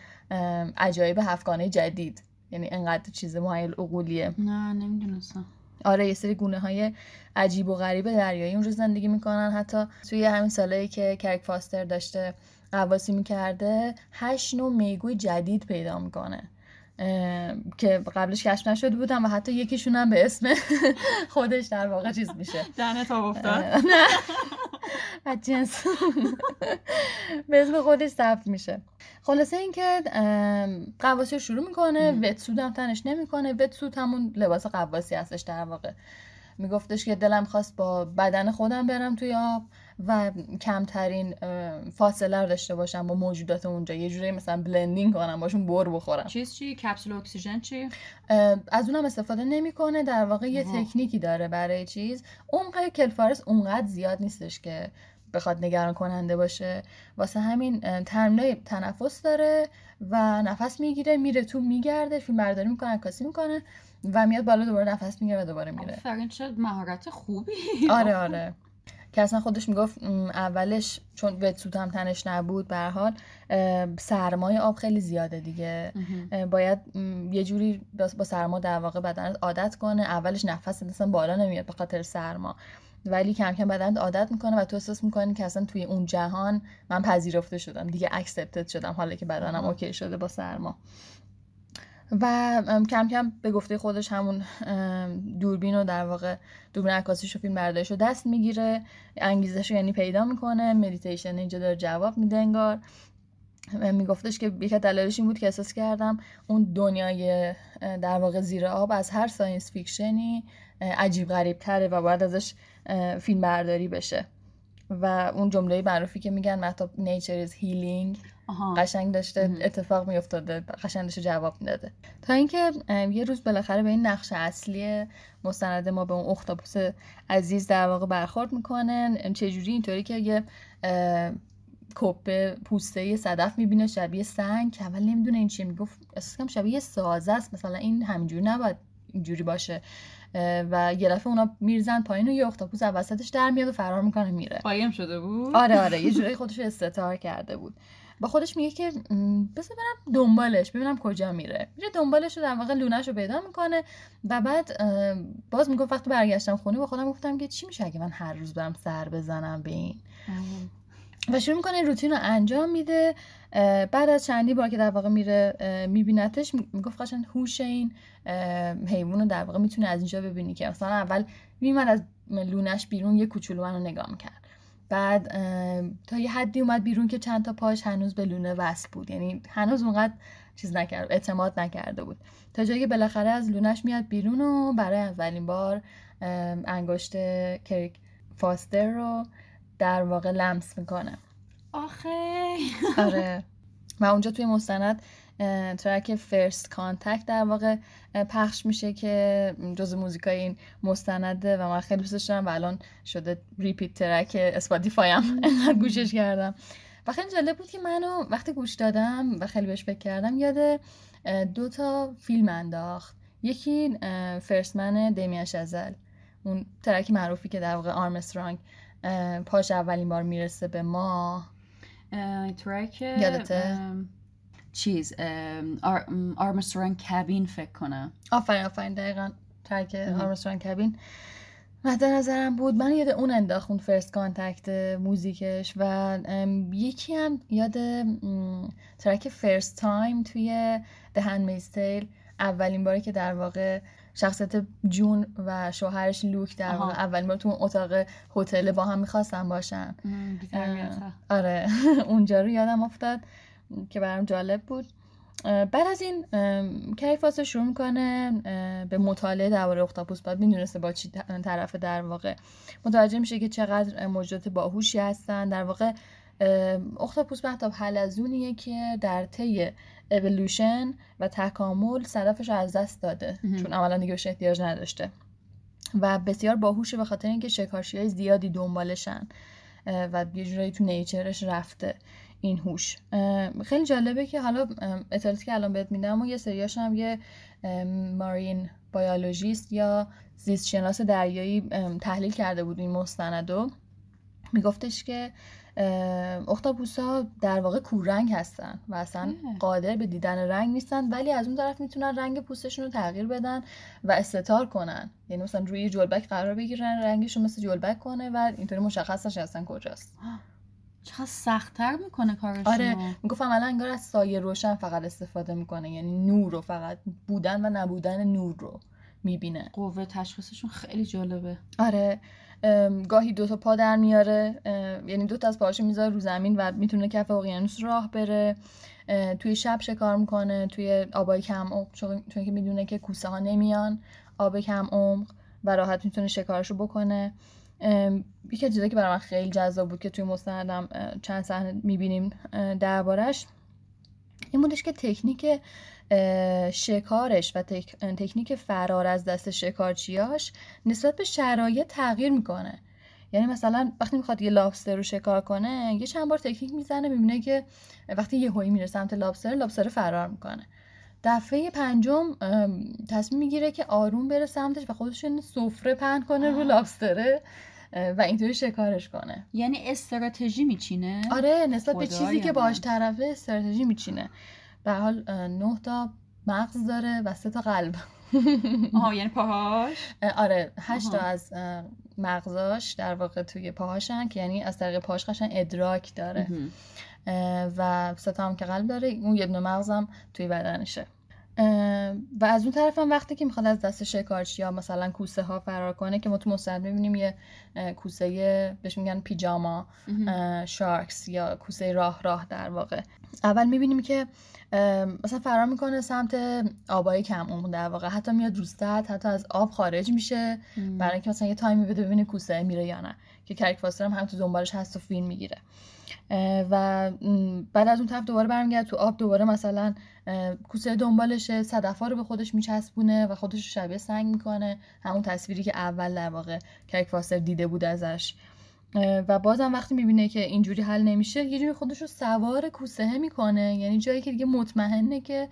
عجایب هفگانه جدید. یعنی انقدر چیز محیل اقولیه نه نمی‌دونستم. آره یه سری گونه های عجیب و غریب دریایی اونجا زندگی می‌کنن. حتی توی همین سالهایی که کرک فاستر داشته قواسی می‌کرده هشت نوع میگوی جدید پیدا می‌کنه. که قبلش کشف نشده بودم و حتی یکیشون هم به اسم <laughs> خودش در واقع چیز میشه. دهنت افتاد. نه. جنس <laughs> به اسم خودش ثبت میشه. خلاصه اینکه قواسی رو شروع می‌کنه وتسود هم تنش نمی‌کنه. وتسود همون لباس قواسی هستش در واقع. میگفتش که دلم خواست با بدن خودم برم توی آب. و کمترین فاصله رو داشته باشم با موجودات اونجا. یه جوری مثلا بلندینگ کنم باشون بر بخورم. چیز چی؟ کپسول اکسیژن چی؟ از اونم استفاده نمی‌کنه در واقع یه تکنیکی داره برای چیز. اون کلفارس اونقدر زیاد نیستش که بخواد نگران کننده باشه. واسه همین ترمینای تنفس داره و نفس می‌گیره میره تو میگرده فیلم برداری می‌کنه عکاسی می‌کنه و میاد بالا دوباره نفس می‌گیره و دوباره میره. آفرین چه مهارت خوبی. آره آره. که اصلا خودش می‌گفت اولش چون وتسوت هم تنش نبود به حال سرمای آب خیلی زیاده دیگه. باید یه جوری با سرما در واقع بدن عادت کنه. اولش نفس اصلا بالا نمیاد به خاطر سرما. ولی کم کم بدن عادت می‌کنه و تو احساس می‌کنی که اصلا توی اون جهان من پذیرفته شدم. دیگه اکسپتد شدم حالا که بدنم اوکی شده با سرما. و کم کم به گفته خودش همون دوربین رو در واقع دوربین عکاسیش و فیلم برداریش رو دست می‌گیره. انگیزش رو یعنی پیدا می‌کنه. مدیتیشن اینجا داره جواب میده انگار. میگفتش که یکی دلایلش این بود که احساس کردم اون دنیای در واقع زیر آب از هر science fiction ی عجیب غریب تره و باید ازش فیلم برداری بشه. و اون جمله معروفی که میگن مهتاب nature is healing قشنگ داشته اتفاق میافتاده قشنگ داشته جواب می‌داده. تا اینکه یه روز بالاخره به این نقش اصلی مستند ما به اون اختاپوس عزیز در واقع برخورد می‌کنن چجوری؟ اینطوری که یه کپه پوسته صدف می‌بینه شبیه سنگ که اول نمی‌دونه این چیه می‌گفت اصلا شبیه سازه است مثلا این همینجوری نباید اینجوری باشه. و یه دفعه اونا میرزن پایین و یه اختاپوس وسطش در میاد و فرار می‌کنه میره. قایم شده بود؟ آره آره. یه جوری خودش استتار کرده بود. با خودش میگه که بذار برم دنبالش ببینم کجا میره. میره دنبالش رو در واقع لونش رو پیدا می‌کنه و بعد باز می‌گفت وقتی برگشتم خونه با خودم گفتم که چی میشه اگه من هر روز برم سر بزنم به این؟ و شروع می‌کنه روتین رو انجام میده بعد از چندی بار که در واقع میره میبینتش می‌گفت قشنگ هوش این حیوان رو در واقع می‌تونه از اینجا ببینی که مثلا اول میمد از لونش بیرون یه کوچولو منو نگاه می‌کرد. بعد تا یه حدی اومد بیرون که چند تا پاش هنوز به لونه وصل بود. یعنی هنوز اونقدر چیز نکرد اعتماد نکرده بود. تا جایی که بالاخره از لونش میاد بیرون و برای اولین بار انگشت کریگ فاستر رو در واقع لمس می‌کنه. آخه. آره. <laughs> و اونجا توی مستند track First Contact در واقع پخش میشه که جز موزیکای این مستنده و من خیلی دوستش دارم و الان شده repeat track Spotify م. <laughs> گوشش کردم. و خیلی جالب بود که منو وقتی گوش دادم و خیلی بهش فکر کردم یاد دو تا فیلم انداخت. یکی First Man دیمین شزل اون track معروفی که در واقع آرمسترانگ پاش اولین بار می‌رسه به ماه track یادته؟ چیز Armstrong Cabin فکر کنم. آفرین آفرین دقیقا. track Armstrong Cabin مد نظرم بود من یاد اون انداخت اون First Contact موزیکش و یکی هم یاد track First Time توی The Handmaid's Tale اولین باری که در واقع شخصیت جون و شوهرش لوک در واقع اولین بار تو اون اتاق هتل با هم می‌خواستن باشن. آره. <laughs> اونجا رو یادم افتاد که برام جالب بود. بعد از این کیفاس شروع می‌کنه به مطالعه درباره اختاپوس. بعد می‌دونسته با چی طرف در واقع. متوجه میشه که چقدر موجودات باهوشی هستن. در واقع اختاپوس مهتاب حلزونیه که در طی اولوشن و تکامل صدفش رو از دست داده. چون اولا دیگه بهش احتیاج نداشته. و بسیار باهوشه به خاطر اینکه شکارچی های زیادی دنبالشن و یه جورایی تو نیچرش رفته این هوش. خیلی جالبه که حالا اطلاعاتی که الان بهت میدم و یه سریاش هم یه مارین بیولوژیست یا زیست شناس دریایی تحلیل کرده بود این مستندو. میگفتش که اختاپوس ها در واقع کورنگ هستن و اصلا قادر به دیدن رنگ نیستن ولی از اون طرف می‌تونن رنگ پوستشون رو تغییر بدن و استتار کنن. یعنی مثلا روی جلبک قرار بگیرن رنگشون مثل جلبک کنه و اینطوری مشخص نشه اصلا کجاست. <gasps> چقدر سختتر می‌کنه کارشون. آره می‌گفتم الان انگار از سایه روشن فقط استفاده می‌کنه یعنی نور رو فقط بودن و نبودن نور رو. می‌بینه. قوه تشخیصشون خیلی جالبه. آره گاهی دو تا پا در میاره یعنی دو تا از پاهاشو می‌ذاره رو زمین و می‌تونه کف اقیانوس راه بره. توی شب شکار می‌کنه توی آبای کم عمق چون که می‌دونه که کوسه ها نمیان آب کم عمق و راحت می‌تونه شکارشو بکنه. یکی چیزایی که برای من خیلی جذاب بود که توی مستندم چند صحنه می‌بینیم دربارش این بودش که تکنیک شکارش و تکنیک فرار از دست شکارچیاش نسبت به شرایط تغییر می‌کنه. یعنی مثلا وقتی می‌خواد یه لابستر رو شکار کنه یه چند بار تکنیک می‌زنه می‌بینه که وقتی یه هایی میره سمت لابستر لابستر فرار می‌کنه. دفعه پنجم تصمیم می‌گیره که آروم بره سمتش و خودش سفره پهن کنه رو لابستره و اینطوری شکارش کنه. یعنی استراتژی میچینه؟ آره نسبت به چیزی که باش طرفه استراتژی میچینه. به حال نه تا مغز داره و سه تا قلب. آها <laughs> یعنی پاهاش؟ آره هشت تا از مغزاش در واقع توی پاهاشن که یعنی از طریق پاهاش قشن ادراک داره. و سه تا هم که قلب داره اون یه دونه مغزم توی بدنشه. و از اون طرف هم وقتی که می‌خواد از دست شکارچی یا مثلا کوسه ها فرار کنه که ما تو مستند می‌بینیم یه کوسه بهش میگن پیجاما. شارکس یا کوسه راه راه در واقع. اول می‌بینیم که مثلا فرار می‌کنه سمت آبای کم اون در واقع. حتی میاد روستت حتی از آب خارج میشه. برای اینکه مثلا یه تایمی بده ببینه کوسه میره یا نه. که کرک فاستر هم, هم تو دنبالش هست و فیلم می‌گیره. و بعد از اون طرف دوباره برمیگرده تو آب. دوباره مثلا کوسه دنبالشه. صدفا رو به خودش میچسبونه و خودش رو شبیه سنگ می‌کنه. همون تصویری که اول در واقع کرک فاستر دیده بود ازش. و بازم وقتی می‌بینه که اینجوری حل نمیشه یه جوری خودش رو سوار کوسه می‌کنه. یعنی جایی که دیگه مطمئنه که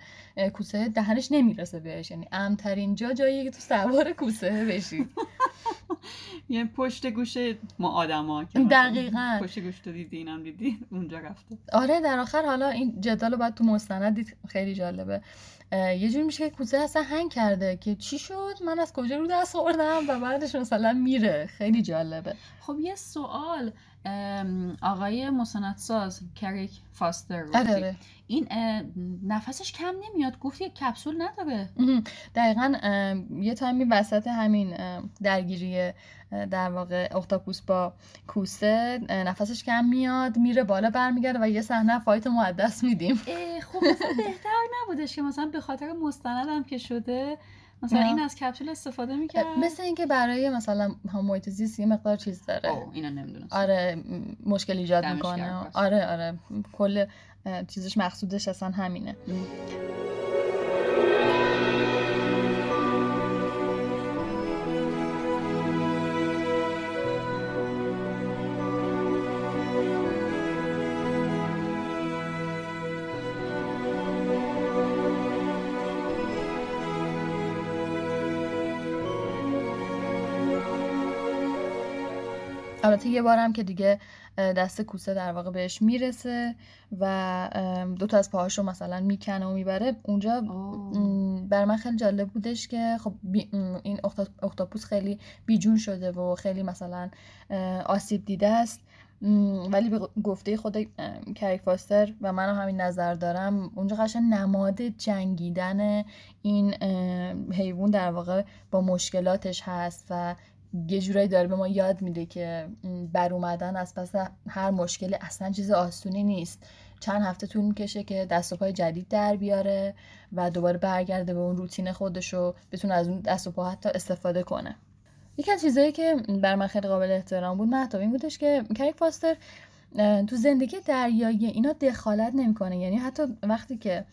کوسه دهنش نمی‌رسه بهش. یعنی امترین جا جایی که تو سوار کوسه بشی. <laughs> یعنی پشت گوشه ما آدما که دقیقا. پشت گوش تو دیدی اینم دیدی اونجا رفته. آره در آخر حالا این جدال رو باید تو مستند دید. خیلی جالبه. یه جوری میشه که کوسه اصلا هنگ کرده که چی شد؟ من از کجا رو دست خوردم و بعدش مثلا میره. خیلی جالبه. خب یه سوال. آقای مسندساز کریک فاستر آره. این نفسش کم نمیاد. گفتی کپسول نداره. دقیقا یه تایمی وسط همین درگیری در واقع اختاپوس با کوسه نفسش کم میاد میره بالا برمیگرده و یه صحنه فایت مقدس میدیم. خب بهتر نبودش که مثلا به خاطر مستندم که شده مثلا این از کپسول استفاده می‌کرد. مثل اینکه برای مثلا محیط زیست یه مقدار چیز داره. او اینو نمی‌دونستم. آره مشکل ایجاد می‌کنه. آره آره. کل چیزش مقصودش اصلا همینه. البته یه بارم که دیگه دست کوسه در واقع بهش می‌رسه و دو تا از پاهاشو مثلا می‌کنه و می‌بره. اونجا بر من خیلی جالب بودش که خب این اختاپوس خیلی بیجون شده و خیلی مثلا آسیب دیده است. ولی به گفته خود کریک فاستر و من همین نظر دارم اونجا قشن نماد جنگیدن این حیوان در واقع با مشکلاتش هست و یه جورایی داره به ما یاد میده که بر اومدن از پس هر مشکلی اصلا چیز آسونی نیست. چند هفته طول می‌کشه که دست و پای جدید در بیاره و دوباره برگرده به اون روتین خودش و بتونه از اون دست و پا حتی استفاده کنه. یکی از چیزهایی که بر من خیلی قابل احترام بود محتاب این بودش که کریک فاستر تو زندگی دریایی اینا دخالت نمی‌کنه. یعنی حتی وقتی که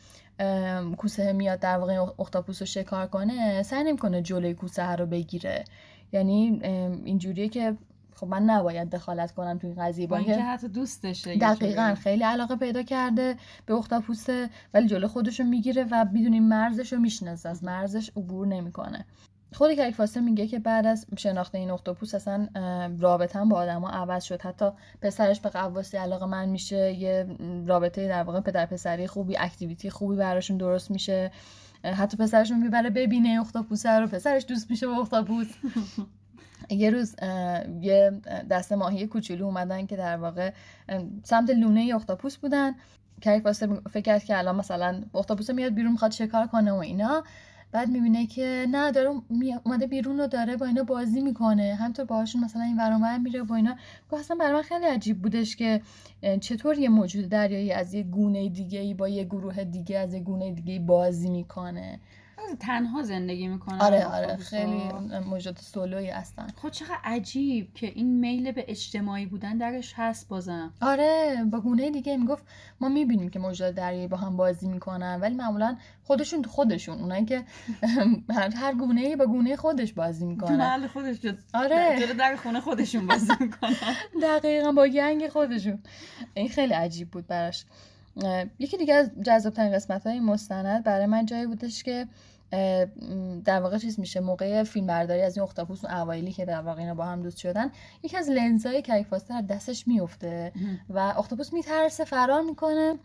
کوسه میاد در واقع اختاپوس رو شکار کنه سعی نمی‌کنه جلوی کوسه رو بگیره. یعنی اینجوریه که خب من نباید دخالت کنم تو این قضیه. با اینکه حتی دوستشه دقیقا خیلی علاقه پیدا کرده به اختاپوسه ولی جلو خودشو می‌گیره و بدون مرزش رو می‌شناسه. از مرزش عبور نمی‌کنه. خود کریک فاسه میگه که بعد از شناخت این اختاپوس اصلا رابطه با آدما عوض شد. حتی پسرش به قواسی علاقه من میشه یه رابطه در واقع پدر پسری خوبی اکتیویتی خوبی براشون درست میشه. حتی پسرش می‌بره ببینه اختاپوسه رو پسرش دوست میشه با اختاپوس <laughs> یه روز یه دست ماهی کوچولو اومدن که در واقع سمت لونه اختاپوس بودن. کریک واسه فکر کرد که الان مثلا اختاپوس میاد بیرون می‌خواد شکار کنه و اینا. بعد می‌بینه که نه داره اومده بیرون رو داره با اینا بازی می‌کنه. همطور باهاشون مثلا این ورانور میره با اینا. اصلا برای من خیلی عجیب بودش که چطور یه موجود دریایی از یه گونه دیگه با یه گروه دیگه از یه گونه دیگه بازی می‌کنه. تنها زندگی می‌کنن آره آره. خیلی موجود سولوی هستن. خب چقدر عجیب که این میل به اجتماعی بودن درش هست بازم. آره با گونه دیگه می‌گفت ما می‌بینیم که موجود دریایی با هم بازی می‌کنن ولی معمولا خودشون تو خودشون اونایی که هر گونه با گونه خودش بازی می‌کنن. محل خودش جد. آره. در خونه خودشون بازی می‌کنن. <laughs> دقیقا با گنگ خودشون. این خیلی عجیب بود براش. یکی دیگه از جذاب ترین قسمت های مستند برای من جایی بودش که در واقع چیز میشه موقع فیلم برداری از این اختاپوس اون اوایلی که در واقع اینا با هم دوست شدن یکی از لنزای کریک دستش میفته و اختاپوس میترسه فرار می‌کنه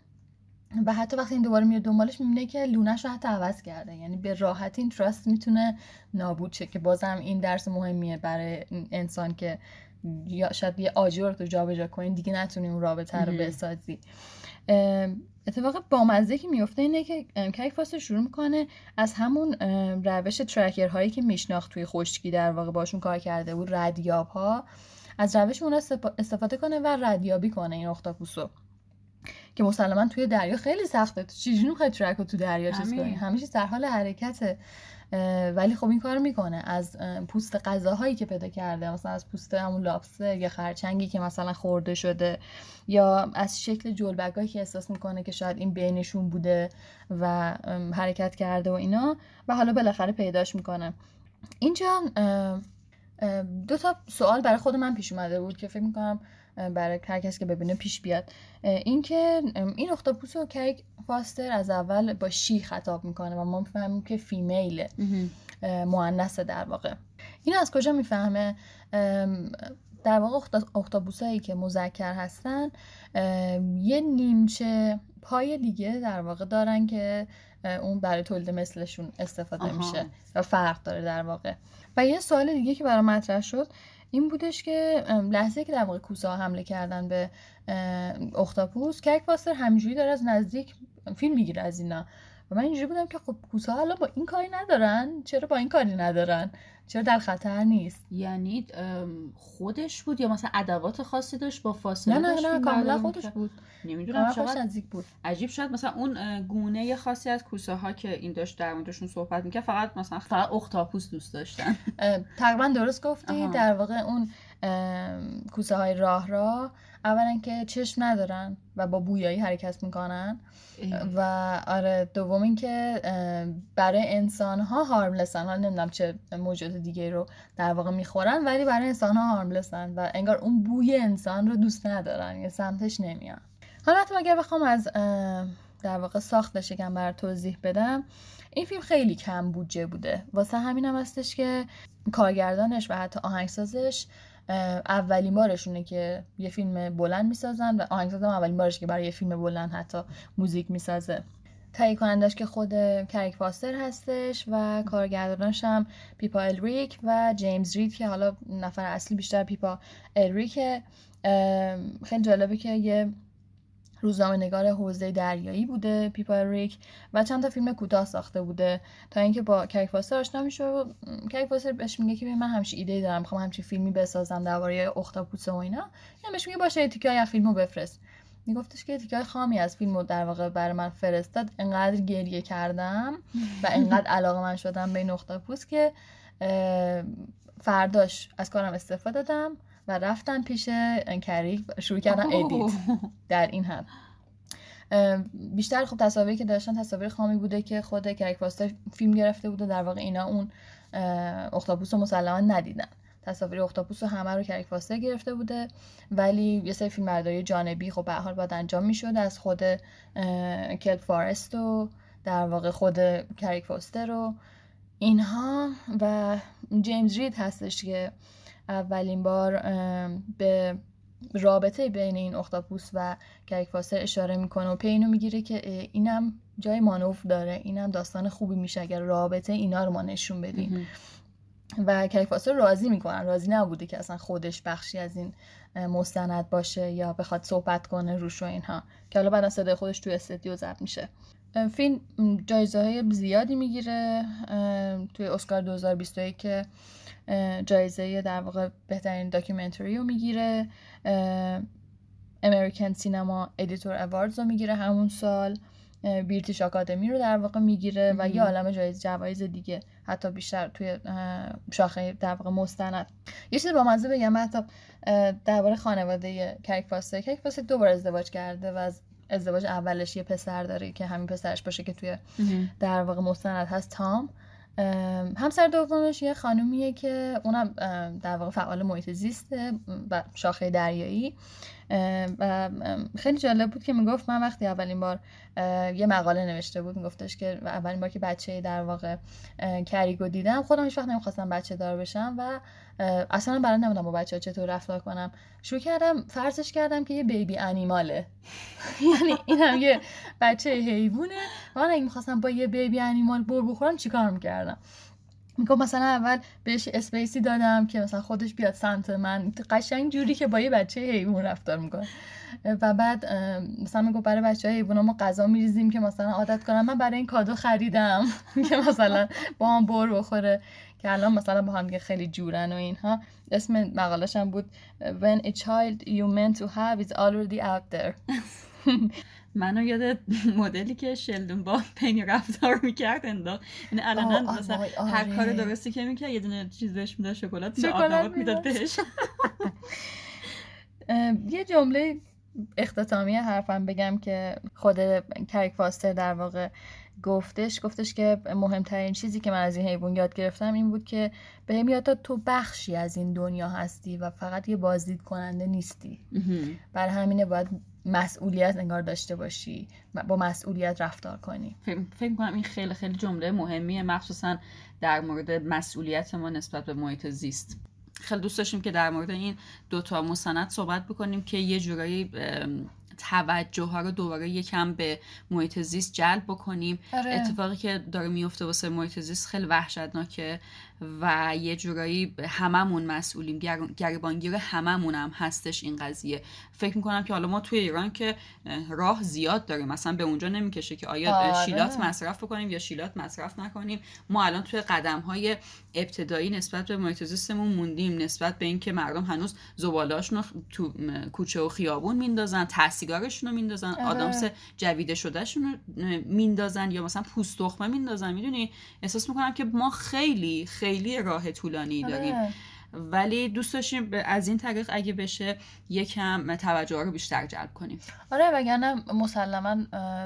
و حتی وقتی این دوباره میاد دنبالش می‌بینه که لونش رو حتی عوض کرده. یعنی به راحتی این تراست می‌تونه نابود شه که بازم این درس مهمیه برای انسان که یا شاید یه آجر رو جابجا کنین دیگه نتونی اون رابطه رو بسازی. اتفاق بامزه که میفته اینه که کیک فاست شروع می‌کنه از همون روش ترکر هایی که میشناخت توی خشکی در واقع باشون کار کرده بود ردیاب ها از روش اون استفاده کنه و ردیابی کنه این اختاپوسو که مسلما توی دریا خیلی سخته. تو چجوری می‌خوای ترک رو تو دریا چیز کنی؟ همیشه در حال حرکته ولی خب این کار می‌کنه. از پوست غذاهایی که پیدا کرده مثلا از پوست همون لابسه یا خرچنگی که مثلا خورده شده یا از شکل جلبگایی که احساس می‌کنه که شاید این بینشون بوده و حرکت کرده و اینا و حالا بالاخره پیداش می‌کنه. اینجا دو تا سوال برای خود من پیش اومده بود که فکر می‌کنم برای هر کسی که ببینه پیش بیاد. اینکه این اختاپوس رو کیک فاستر از اول با شی خطاب می‌کنه و ما می‌فهمیم که فیمیل مؤنثه در واقع. اینو از کجا می‌فهمه؟ در واقع اختاپوسایی که مذکر هستن یه نیمچه پای دیگه در واقع دارن که اون برای تولید مثلشون استفاده میشه و فرق داره در واقع. و یه سوال دیگه که برای مطرح شد این بودش که لحظه که در واقع کوسه حمله کردن به اختاپوس کیک پاستر همینجوری داره از نزدیک فیلم می‌گیره از اینا. و من اینجوری بودم که خب کوسه حالا با این کاری ندارن چرا با این کاری ندارن؟ چرا در خطر نیست؟ یعنی خودش بود یا مثلا ادوات خاصی داشت با فاصله نه نه نه کاملا خودش بود. نمی‌دونم چقدر نزدیک بود. عجیب شد مثلا اون گونه خاصی از کوسه ها که این داشت در موردشون صحبت می‌کرد فقط مثلا فقط اختاپوس دوست داشتن. تقریبا درست گفتی. در واقع اون کوسه های راه راه اولا که چشم ندارن و با بویایی حرکت می‌کنن. و آره دوم اینکه برای انسان ها هارملسن حالا نمی‌دونم چه موجود دیگه رو در واقع می‌خورن ولی برای انسان ها هارملسن و انگار اون بوی انسان رو دوست ندارن یا سمتش نمیان. حالا حتی اگر بخوام از در واقع ساختش یکم بر توضیح بدم این فیلم خیلی کم بودجه بوده. واسه همین هم هستش که کارگردانش و حتی آهنگسازش اولین بارشونه که یه فیلم بلند می‌سازن و آهنگسازم اولین بارش که برای یه فیلم بلند حتی موزیک می‌سازه. تهیه کنندش که خود کریک فاستر هستش و کارگردانش هم پیپا الریک و جیمز رید که حالا نفر اصلی بیشتر پیپا الریکه. خیلی جالبه که یه روزنامه نگار حوزه دریایی بوده پیپا ریک و چند تا فیلم کوتاه ساخته بوده تا اینکه با کریگ فاستر آشنا میشه و کریگ فاستر بهش میگه که من همش ایده دارم می‌خوام همچین فیلمی بسازم درباره اختاپوس و اینا. یا بهش میگه باشه تیکه از فیلمو بفرست. میگفتش که تیکه خامی از فیلمو در واقع برای من فرستاد انقدر گریه کردم و انقدر علاقه‌مند شدم به این اختاپوس که فرداش از کارم استعفا دادم. و رفتن پیش کریگ شروع کردن edit در این حد. بیشتر خب تصاویری که داشتن تصاویر خامی بوده که خود کریک فاستر فیلم گرفته بوده در واقع اینا اون اختاپوس رو مسلما ندیدن. تصاویر اختاپوس رو همه رو کریک فاستر گرفته بوده ولی یه سری فیلم برداری جانبی خب به حال باید انجام می‌شد. از خود کلپ فارست و در واقع خود کریک فاستر و اینها. و جیمز رید هستش که اولین بار به رابطه بین این اختاپوس و کریکفاستر اشاره می‌کنه و پینو می‌گیره که اینم جای مانوف داره. اینم داستان خوبی میشه اگر رابطه اینا رو ما نشون بدیم. و کریکفاستر راضی می‌کنن راضی نبوده که اصلا خودش بخشی از این مستند باشه یا بخواد صحبت کنه روش و اینها. که حالا بعد صدای خودش توی استودیو ضبط میشه. فیلم جایزه های زیادی می‌گیره توی اسکار 2021 که جایزه در واقع بهترین documentary رو می‌گیره. American Cinema Editors Awards رو می‌گیره همون سال. British Academy رو در واقع می‌گیره و یه عالم جایزه جوایز دیگه. حتی بیشتر توی شاخه در واقع مستند. یه چیز با مزه بگم حتی درباره خانواده کریگ فاستر کریگ فاستر دوبار ازدواج کرده و از ازدواج اولش یه پسر داره که همین پسرش باشه که توی در واقع مستند هست تام. همسر دومش یه خانومیه که اونم در واقع فعال محیط زیسته و شاخه دریایی. و خیلی جالب بود که می‌گفت من وقتی اولین بار یه مقاله نوشته بود میگفتش که اولین بار که بچه در واقع کریگو دیدم خودم هیچ وقت نمی‌خواستم بچه دار بشم و اصلا برای نمی‌دونم با بچه ها چطور رفتار کنم. شروع کردم فرضش کردم که یه بیبی انیماله. <laughs> یعنی این هم یه بچه حیوانه و من اگه می‌خواستم با یه بیبی انیمال بر بخورم چیکار می‌کردم؟ میگم مثلا اول بهش اسپیسی دادم که مثلا خودش بیاد سمت من. قشنگ جوری که با یه بچه حیوان رفتار می‌کنه. و بعد مثلا میگو برای بچه های ما غذا میریزیم که مثلا عادت کنم من برای این کادو خریدم <laughs> که مثلا با هم بر بخوره. که الان مثلا با هم خیلی جورن و اینها اسم مقالش هم بود when a child you meant to have is already out there. <laughs> منو یاد مدلی که شلدون با پنی رفتار می‌کرد انداخت یعنی الان مثلا هر کار آره. درستی که می‌کرد یه دونه چیز بهش می‌داد شکلات شکلات می‌داد. بهش. <laughs> یه جمله اختتامی حرفم بگم که خود کریک فاستر در واقع گفتش گفتش که مهمترین چیزی که من از این حیوان یاد گرفتم این بود که به هم یاد تو بخشی از این دنیا هستی و فقط یه بازدید کننده نیستی بر همینه باید مسئولیت انگار داشته باشی با مسئولیت رفتار کنی. فکر کنم این خیلی خیلی جمله مهمیه. مخصوصا در مورد مسئولیت ما نسبت به محیط زیست. خیلی دوست داشتیم که در مورد این دوتا مستند صحبت بکنیم که یه جورایی توجه ها رو دوباره یکم به محیط زیست جلب بکنیم آره. اتفاقی که داره میفته واسه محیط زیست خیلی وحشتناکه و یه جورایی هممون مسئولیم. گریبانگیر هممون هم هستش این قضیه. فکر می‌کنم که حالا ما توی ایران که راه زیاد داریم. مثلا به اونجا نمی‌کشه که آیا آره. شیلات مصرف بکنیم یا شیلات مصرف نکنیم. ما الان توی قدم های ابتدایی نسبت به محیط زیستمون موندیم نسبت به اینکه مردم هنوز زبالهاشون رو تو کوچه و خیابون میندازن تحصیگارشون رو میندازن آره. آدامس جویده شدهشون رو میندازن یا مثلا پوست تخمه میندازن. می‌دونی؟ احساس می‌کنم که ما خیلی خیلی راه طولانی آره. داریم. ولی دوست داشتیم از این طریق اگه بشه یکم توجه رو بیشتر جلب کنیم. آره وگرنه مسلما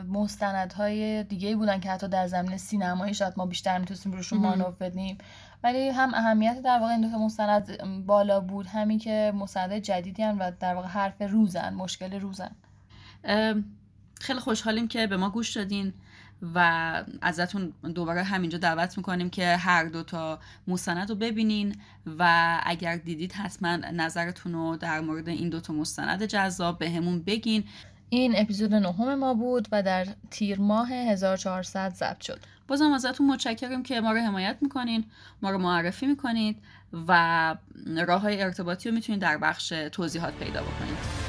مستندهای دیگه بودن که حتی در زمین سینمایی شاید ما بیشتر می‌تونستیم روشون مانور بدیم. ولی هم اهمیت در واقع این دو مستند بالا بود همین که مستند جدیدی هم و در واقع حرف روزن مشکل روزن. خیلی خوشحالیم که به ما گوش دادین. و ازتون دوباره همینجا دعوت می‌کنیم که هر دو تا مستند رو ببینین و اگر دیدید حتما نظرتون رو در مورد این دو تا مستند جذاب به همون بگین. این اپیزود نهم ما بود و در تیر ماه 1400 ضبط شد. بازم ازتون متشکرم که ما رو حمایت می‌کنین ما رو معرفی می‌کنید و راه های ارتباطی رو می‌تونید در بخش توضیحات پیدا بکنید.